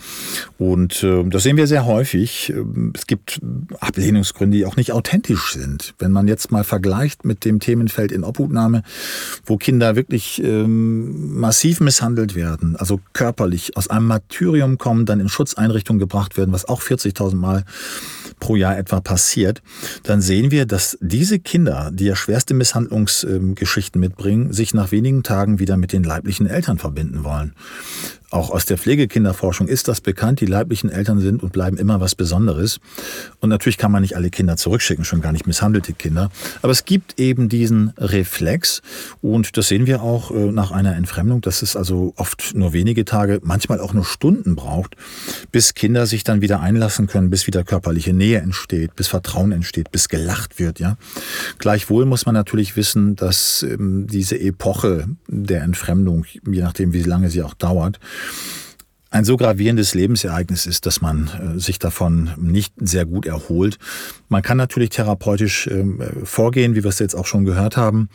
Und äh, das sehen wir sehr häufig. Ähm, es gibt Ablehnungsgründe, die auch nicht authentisch sind. Wenn man jetzt mal vergleicht mit dem Themenfeld in Obhutnahme, wo Kinder wirklich ähm, massiv misshandelt werden, also körperlich aus einem Martyrium kommen, dann in Schutzeinrichtungen gebracht werden, was auch 40.000 Mal pro Jahr etwa passiert, dann sehen wir, dass diese Kinder, die ja schwerste Misshandlungsgeschichten mitbringen, sich nach wenigen Tagen wieder mit den leiblichen Eltern verbinden wollen. Auch aus der Pflegekinderforschung ist das bekannt. Die leiblichen Eltern sind und bleiben immer was Besonderes. Und natürlich kann man nicht alle Kinder zurückschicken, schon gar nicht misshandelte Kinder. Aber es gibt eben diesen Reflex. Und das sehen wir auch äh, nach einer Entfremdung, dass es also oft nur wenige Tage, manchmal auch nur Stunden braucht, bis Kinder sich dann wieder einlassen können, bis wieder körperliche Nähe entsteht, bis Vertrauen entsteht, bis gelacht wird, ja. Gleichwohl muss man natürlich wissen, dass ähm, diese Epoche der Entfremdung, je nachdem wie lange sie auch dauert, ein so gravierendes Lebensereignis ist, dass man äh, sich davon nicht sehr gut erholt. Man kann natürlich therapeutisch ähm, vorgehen, wie wir es jetzt auch schon gehört haben.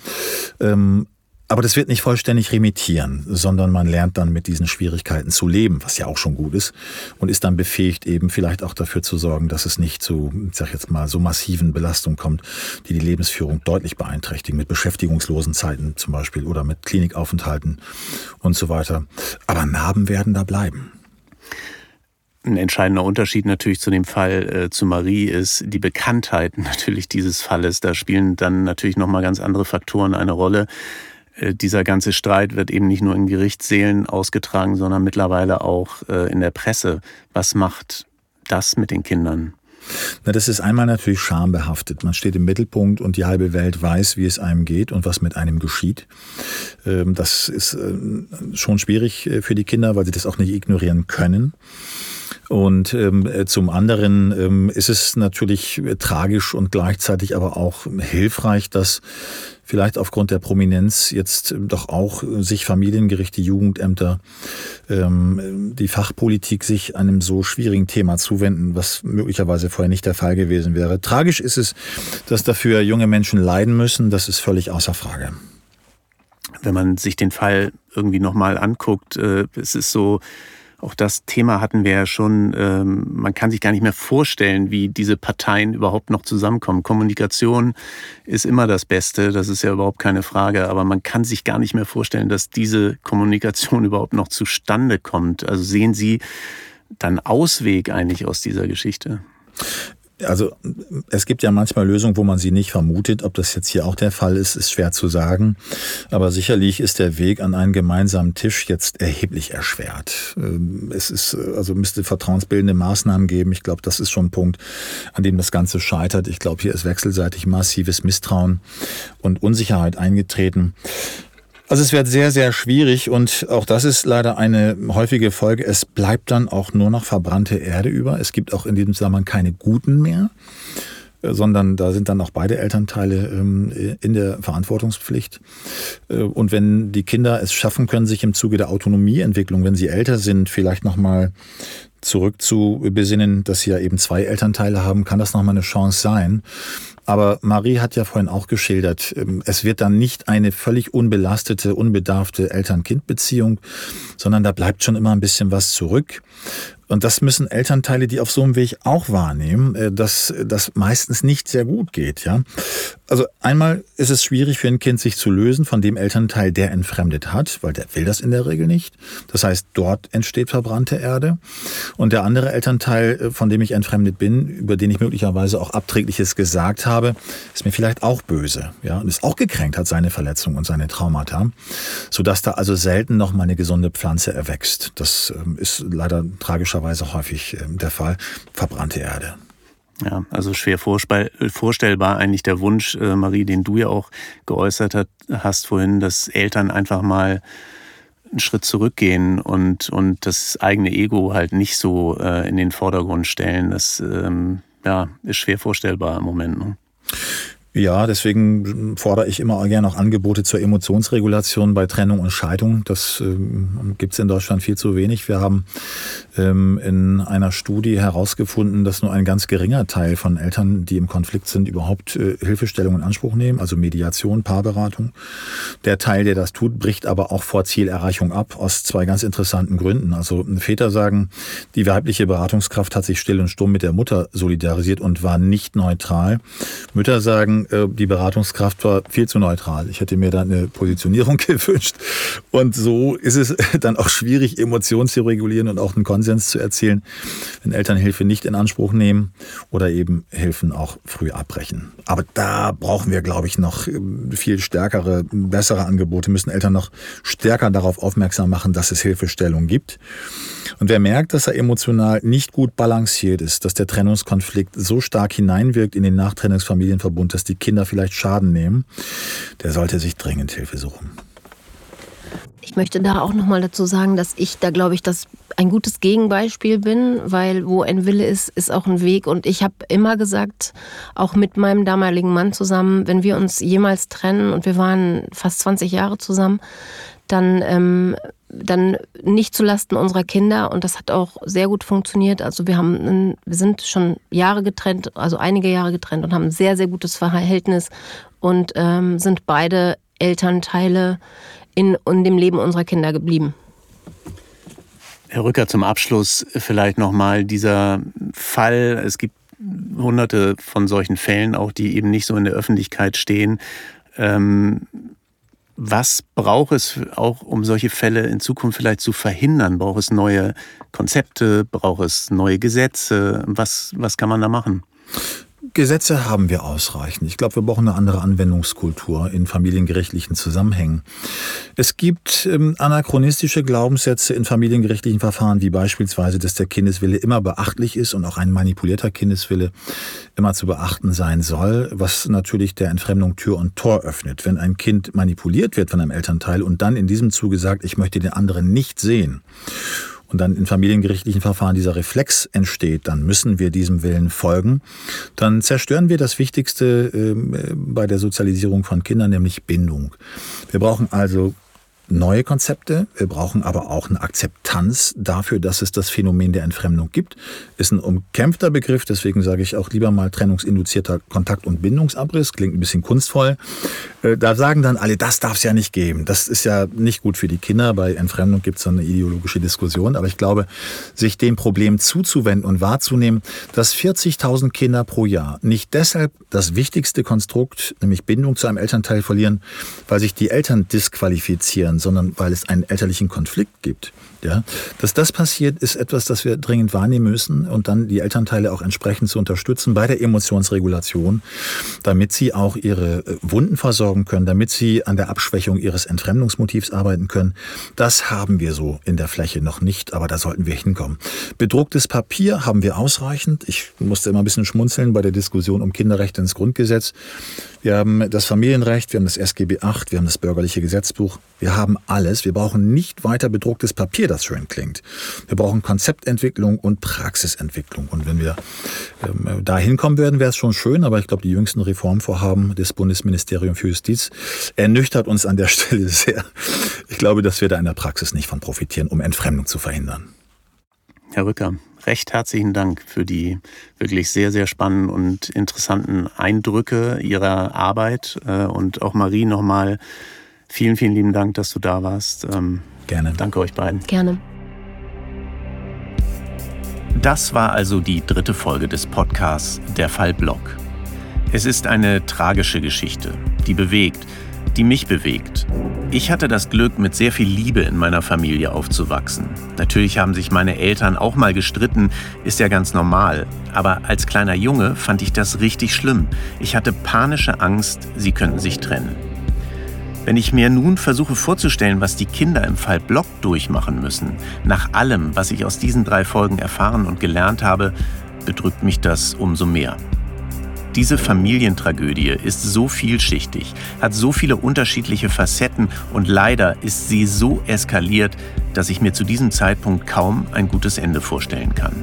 Ähm, aber das wird nicht vollständig remittieren, sondern man lernt dann mit diesen Schwierigkeiten zu leben, was ja auch schon gut ist, und ist dann befähigt, eben vielleicht auch dafür zu sorgen, dass es nicht zu, ich sag jetzt mal, so massiven Belastungen kommt, die die Lebensführung deutlich beeinträchtigen, mit beschäftigungslosen Zeiten zum Beispiel oder mit Klinikaufenthalten und so weiter. Aber Narben werden da bleiben. Ein entscheidender Unterschied natürlich zu dem Fall äh, zu Marie ist die Bekanntheit natürlich dieses Falles. Da spielen dann natürlich nochmal ganz andere Faktoren eine Rolle. Äh, dieser ganze Streit wird eben nicht nur in Gerichtssälen ausgetragen, sondern mittlerweile auch äh, in der Presse. Was macht das mit den Kindern? Na, das ist einmal natürlich schambehaftet. Man steht im Mittelpunkt und die halbe Welt weiß, wie es einem geht und was mit einem geschieht. Ähm, das ist äh, schon schwierig für die Kinder, weil sie das auch nicht ignorieren können. Und ähm, zum anderen ähm, ist es natürlich tragisch und gleichzeitig aber auch hilfreich, dass vielleicht aufgrund der Prominenz jetzt doch auch sich Familiengerichte, Jugendämter, ähm, die Fachpolitik sich einem so schwierigen Thema zuwenden, was möglicherweise vorher nicht der Fall gewesen wäre. Tragisch ist es, dass dafür junge Menschen leiden müssen, das ist völlig außer Frage. Wenn man sich den Fall irgendwie nochmal anguckt, äh, es ist so, auch das Thema hatten wir ja schon. Ähm, man kann sich gar nicht mehr vorstellen, wie diese Parteien überhaupt noch zusammenkommen. Kommunikation ist immer das Beste, das ist ja überhaupt keine Frage. Aber man kann sich gar nicht mehr vorstellen, dass diese Kommunikation überhaupt noch zustande kommt. Also sehen Sie dann Ausweg eigentlich aus dieser Geschichte? Also es gibt ja manchmal Lösungen, wo man sie nicht vermutet. Ob das jetzt hier auch der Fall ist, ist schwer zu sagen. Aber sicherlich ist der Weg an einen gemeinsamen Tisch jetzt erheblich erschwert. Ähm, es ist also müsste vertrauensbildende Maßnahmen geben. Ich glaube, das ist schon ein Punkt, an dem das Ganze scheitert. Ich glaube, hier ist wechselseitig massives Misstrauen und Unsicherheit eingetreten. Also es wird sehr, sehr schwierig und auch das ist leider eine häufige Folge. Es bleibt dann auch nur noch verbrannte Erde über. Es gibt auch in diesem Zusammenhang keine guten mehr, äh, sondern da sind dann auch beide Elternteile ähm, in der Verantwortungspflicht. Äh, und wenn die Kinder es schaffen können, sich im Zuge der Autonomieentwicklung, wenn sie älter sind, vielleicht nochmal zurück zu besinnen, dass sie ja eben zwei Elternteile haben, kann das nochmal eine Chance sein. Aber Marie hat ja vorhin auch geschildert, ähm, es wird dann nicht eine völlig unbelastete, unbedarfte Eltern-Kind-Beziehung, sondern da bleibt schon immer ein bisschen was zurück. Und das müssen Elternteile, die auf so einem Weg auch wahrnehmen, äh, dass das meistens nicht sehr gut geht. Ja, also einmal ist es schwierig für ein Kind, sich zu lösen von dem Elternteil, der entfremdet hat, weil der will das in der Regel nicht. Das heißt, dort entsteht verbrannte Erde. Und der andere Elternteil, äh, von dem ich entfremdet bin, über den ich möglicherweise auch Abträgliches gesagt habe, ist mir vielleicht auch böse. Ja, und ist auch gekränkt, hat seine Verletzung und seine Traumata, sodass da also selten noch mal eine gesunde Pflanze erwächst. Das ähm, ist leider tragischerweise häufig ähm, der Fall, verbrannte Erde. Ja, also schwer vorstellbar eigentlich der Wunsch, äh, Marie, den du ja auch geäußert hast vorhin, dass Eltern einfach mal einen Schritt zurückgehen und, und das eigene Ego halt nicht so äh, in den Vordergrund stellen. Das ähm, ja, ist schwer vorstellbar im Moment. Ne? Ja, deswegen fordere ich immer gerne auch Angebote zur Emotionsregulation bei Trennung und Scheidung. Das ähm, gibt es in Deutschland viel zu wenig. Wir haben ähm, in einer Studie herausgefunden, dass nur ein ganz geringer Teil von Eltern, die im Konflikt sind, überhaupt äh, Hilfestellung in Anspruch nehmen, also Mediation, Paarberatung. Der Teil, der das tut, bricht aber auch vor Zielerreichung ab, aus zwei ganz interessanten Gründen. Also Väter sagen, die weibliche Beratungskraft hat sich still und stumm mit der Mutter solidarisiert und war nicht neutral. Mütter sagen, äh, die Beratungskraft war viel zu neutral. Ich hätte mir da eine Positionierung gewünscht. Und so ist es dann auch schwierig, Emotionen zu regulieren und auch einen Konsens zu erzielen, wenn Eltern Hilfe nicht in Anspruch nehmen oder eben Hilfen auch früh abbrechen. Aber da brauchen wir, glaube ich, noch ähm, viel stärkere, bessere Angebote, müssen Eltern noch stärker darauf aufmerksam machen, dass es Hilfestellung gibt. Und wer merkt, dass er emotional nicht gut balanciert ist, dass der Trennungskonflikt so stark hineinwirkt in den Nachtrennungsfamilienverbund, dass die Kinder vielleicht Schaden nehmen, der sollte sich dringend Hilfe suchen. Ich möchte da auch noch mal dazu sagen, dass ich da glaube ich, dass ein gutes Gegenbeispiel bin, weil wo ein Wille ist, ist auch ein Weg. Und ich habe immer gesagt, auch mit meinem damaligen Mann zusammen, wenn wir uns jemals trennen und wir waren fast 20 Jahre zusammen, dann ähm, dann nicht zulasten unserer Kinder und das hat auch sehr gut funktioniert. Also wir haben, wir sind schon Jahre getrennt, also einige Jahre getrennt und haben ein sehr sehr gutes Verhältnis und ähm, sind beide Elternteile in, in dem Leben unserer Kinder geblieben. Herr Rücker, zum Abschluss vielleicht nochmal dieser Fall. Es gibt hunderte von solchen Fällen, auch die eben nicht so in der Öffentlichkeit stehen. Ähm, was braucht es auch, um solche Fälle in Zukunft vielleicht zu verhindern? Braucht es neue Konzepte? Braucht es neue Gesetze? Was, was kann man da machen? Gesetze haben wir ausreichend. Ich glaube, wir brauchen eine andere Anwendungskultur in familiengerichtlichen Zusammenhängen. Es gibt ähm, anachronistische Glaubenssätze in familiengerichtlichen Verfahren, wie beispielsweise, dass der Kindeswille immer beachtlich ist und auch ein manipulierter Kindeswille immer zu beachten sein soll, was natürlich der Entfremdung Tür und Tor öffnet. Wenn ein Kind manipuliert wird von einem Elternteil und dann in diesem Zuge sagt, ich möchte den anderen nicht sehen und dann in familiengerichtlichen Verfahren dieser Reflex entsteht, dann müssen wir diesem Willen folgen, dann zerstören wir das Wichtigste ähm, bei der Sozialisierung von Kindern, nämlich Bindung. Wir brauchen also neue Konzepte. Wir brauchen aber auch eine Akzeptanz dafür, dass es das Phänomen der Entfremdung gibt. Ist ein umkämpfter Begriff, deswegen sage ich auch lieber mal trennungsinduzierter Kontakt- und Bindungsabriss. Klingt ein bisschen kunstvoll. Äh, da sagen dann alle, das darf es ja nicht geben. Das ist ja nicht gut für die Kinder. Bei Entfremdung gibt es so eine ideologische Diskussion. Aber ich glaube, sich dem Problem zuzuwenden und wahrzunehmen, dass 40.000 Kinder pro Jahr nicht deshalb das wichtigste Konstrukt, nämlich Bindung zu einem Elternteil verlieren, weil sich die Eltern disqualifizieren, sondern weil es einen elterlichen Konflikt gibt. Ja, dass das passiert, ist etwas, das wir dringend wahrnehmen müssen und dann die Elternteile auch entsprechend zu unterstützen bei der Emotionsregulation, damit sie auch ihre äh, Wunden versorgen können, damit sie an der Abschwächung ihres Entfremdungsmotivs arbeiten können. Das haben wir so in der Fläche noch nicht, aber da sollten wir hinkommen. Bedrucktes Papier haben wir ausreichend. Ich musste immer ein bisschen schmunzeln bei der Diskussion um Kinderrechte ins Grundgesetz. Wir haben das Familienrecht, wir haben das SGB VIII, wir haben das bürgerliche Gesetzbuch. Wir haben alles. Wir brauchen nicht weiter bedrucktes Papier, das schön klingt. Wir brauchen Konzeptentwicklung und Praxisentwicklung. Und wenn wir ähm, da hinkommen würden, wäre es schon schön. Aber ich glaube, die jüngsten Reformvorhaben des Bundesministeriums für Justiz ernüchtert uns an der Stelle sehr. Ich glaube, dass wir da in der Praxis nicht von profitieren, um Entfremdung zu verhindern. Herr Rücker, recht herzlichen Dank für die wirklich sehr, sehr spannenden und interessanten Eindrücke Ihrer Arbeit. Äh, und auch Marie nochmal vielen, vielen lieben Dank, dass du da warst. Ähm, Gerne. Danke euch beiden. Gerne. Das war also die dritte Folge des Podcasts Der Fall Block. Es ist eine tragische Geschichte, die bewegt, die mich bewegt. Ich hatte das Glück, mit sehr viel Liebe in meiner Familie aufzuwachsen. Natürlich haben sich meine Eltern auch mal gestritten, ist ja ganz normal. Aber als kleiner Junge fand ich das richtig schlimm. Ich hatte panische Angst, sie könnten sich trennen. Wenn ich mir nun versuche vorzustellen, was die Kinder im Fall Block durchmachen müssen, nach allem, was ich aus diesen drei Folgen erfahren und gelernt habe, bedrückt mich das umso mehr. Diese Familientragödie ist so vielschichtig, hat so viele unterschiedliche Facetten und leider ist sie so eskaliert, dass ich mir zu diesem Zeitpunkt kaum ein gutes Ende vorstellen kann.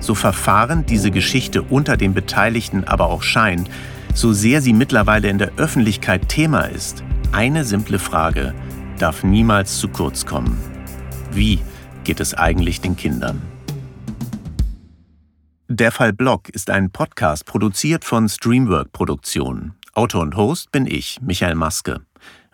So verfahren diese Geschichte unter den Beteiligten aber auch scheint, so sehr sie mittlerweile in der Öffentlichkeit Thema ist, eine simple Frage darf niemals zu kurz kommen. Wie geht es eigentlich den Kindern? Der Fall Blog ist ein Podcast produziert von Streamwork Produktionen. Autor und Host bin ich, Michael Maske.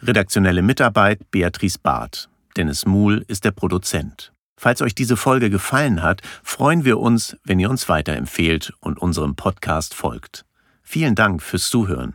Redaktionelle Mitarbeit Beatrice Barth. Dennis Muhl ist der Produzent. Falls euch diese Folge gefallen hat, freuen wir uns, wenn ihr uns weiterempfehlt und unserem Podcast folgt. Vielen Dank fürs Zuhören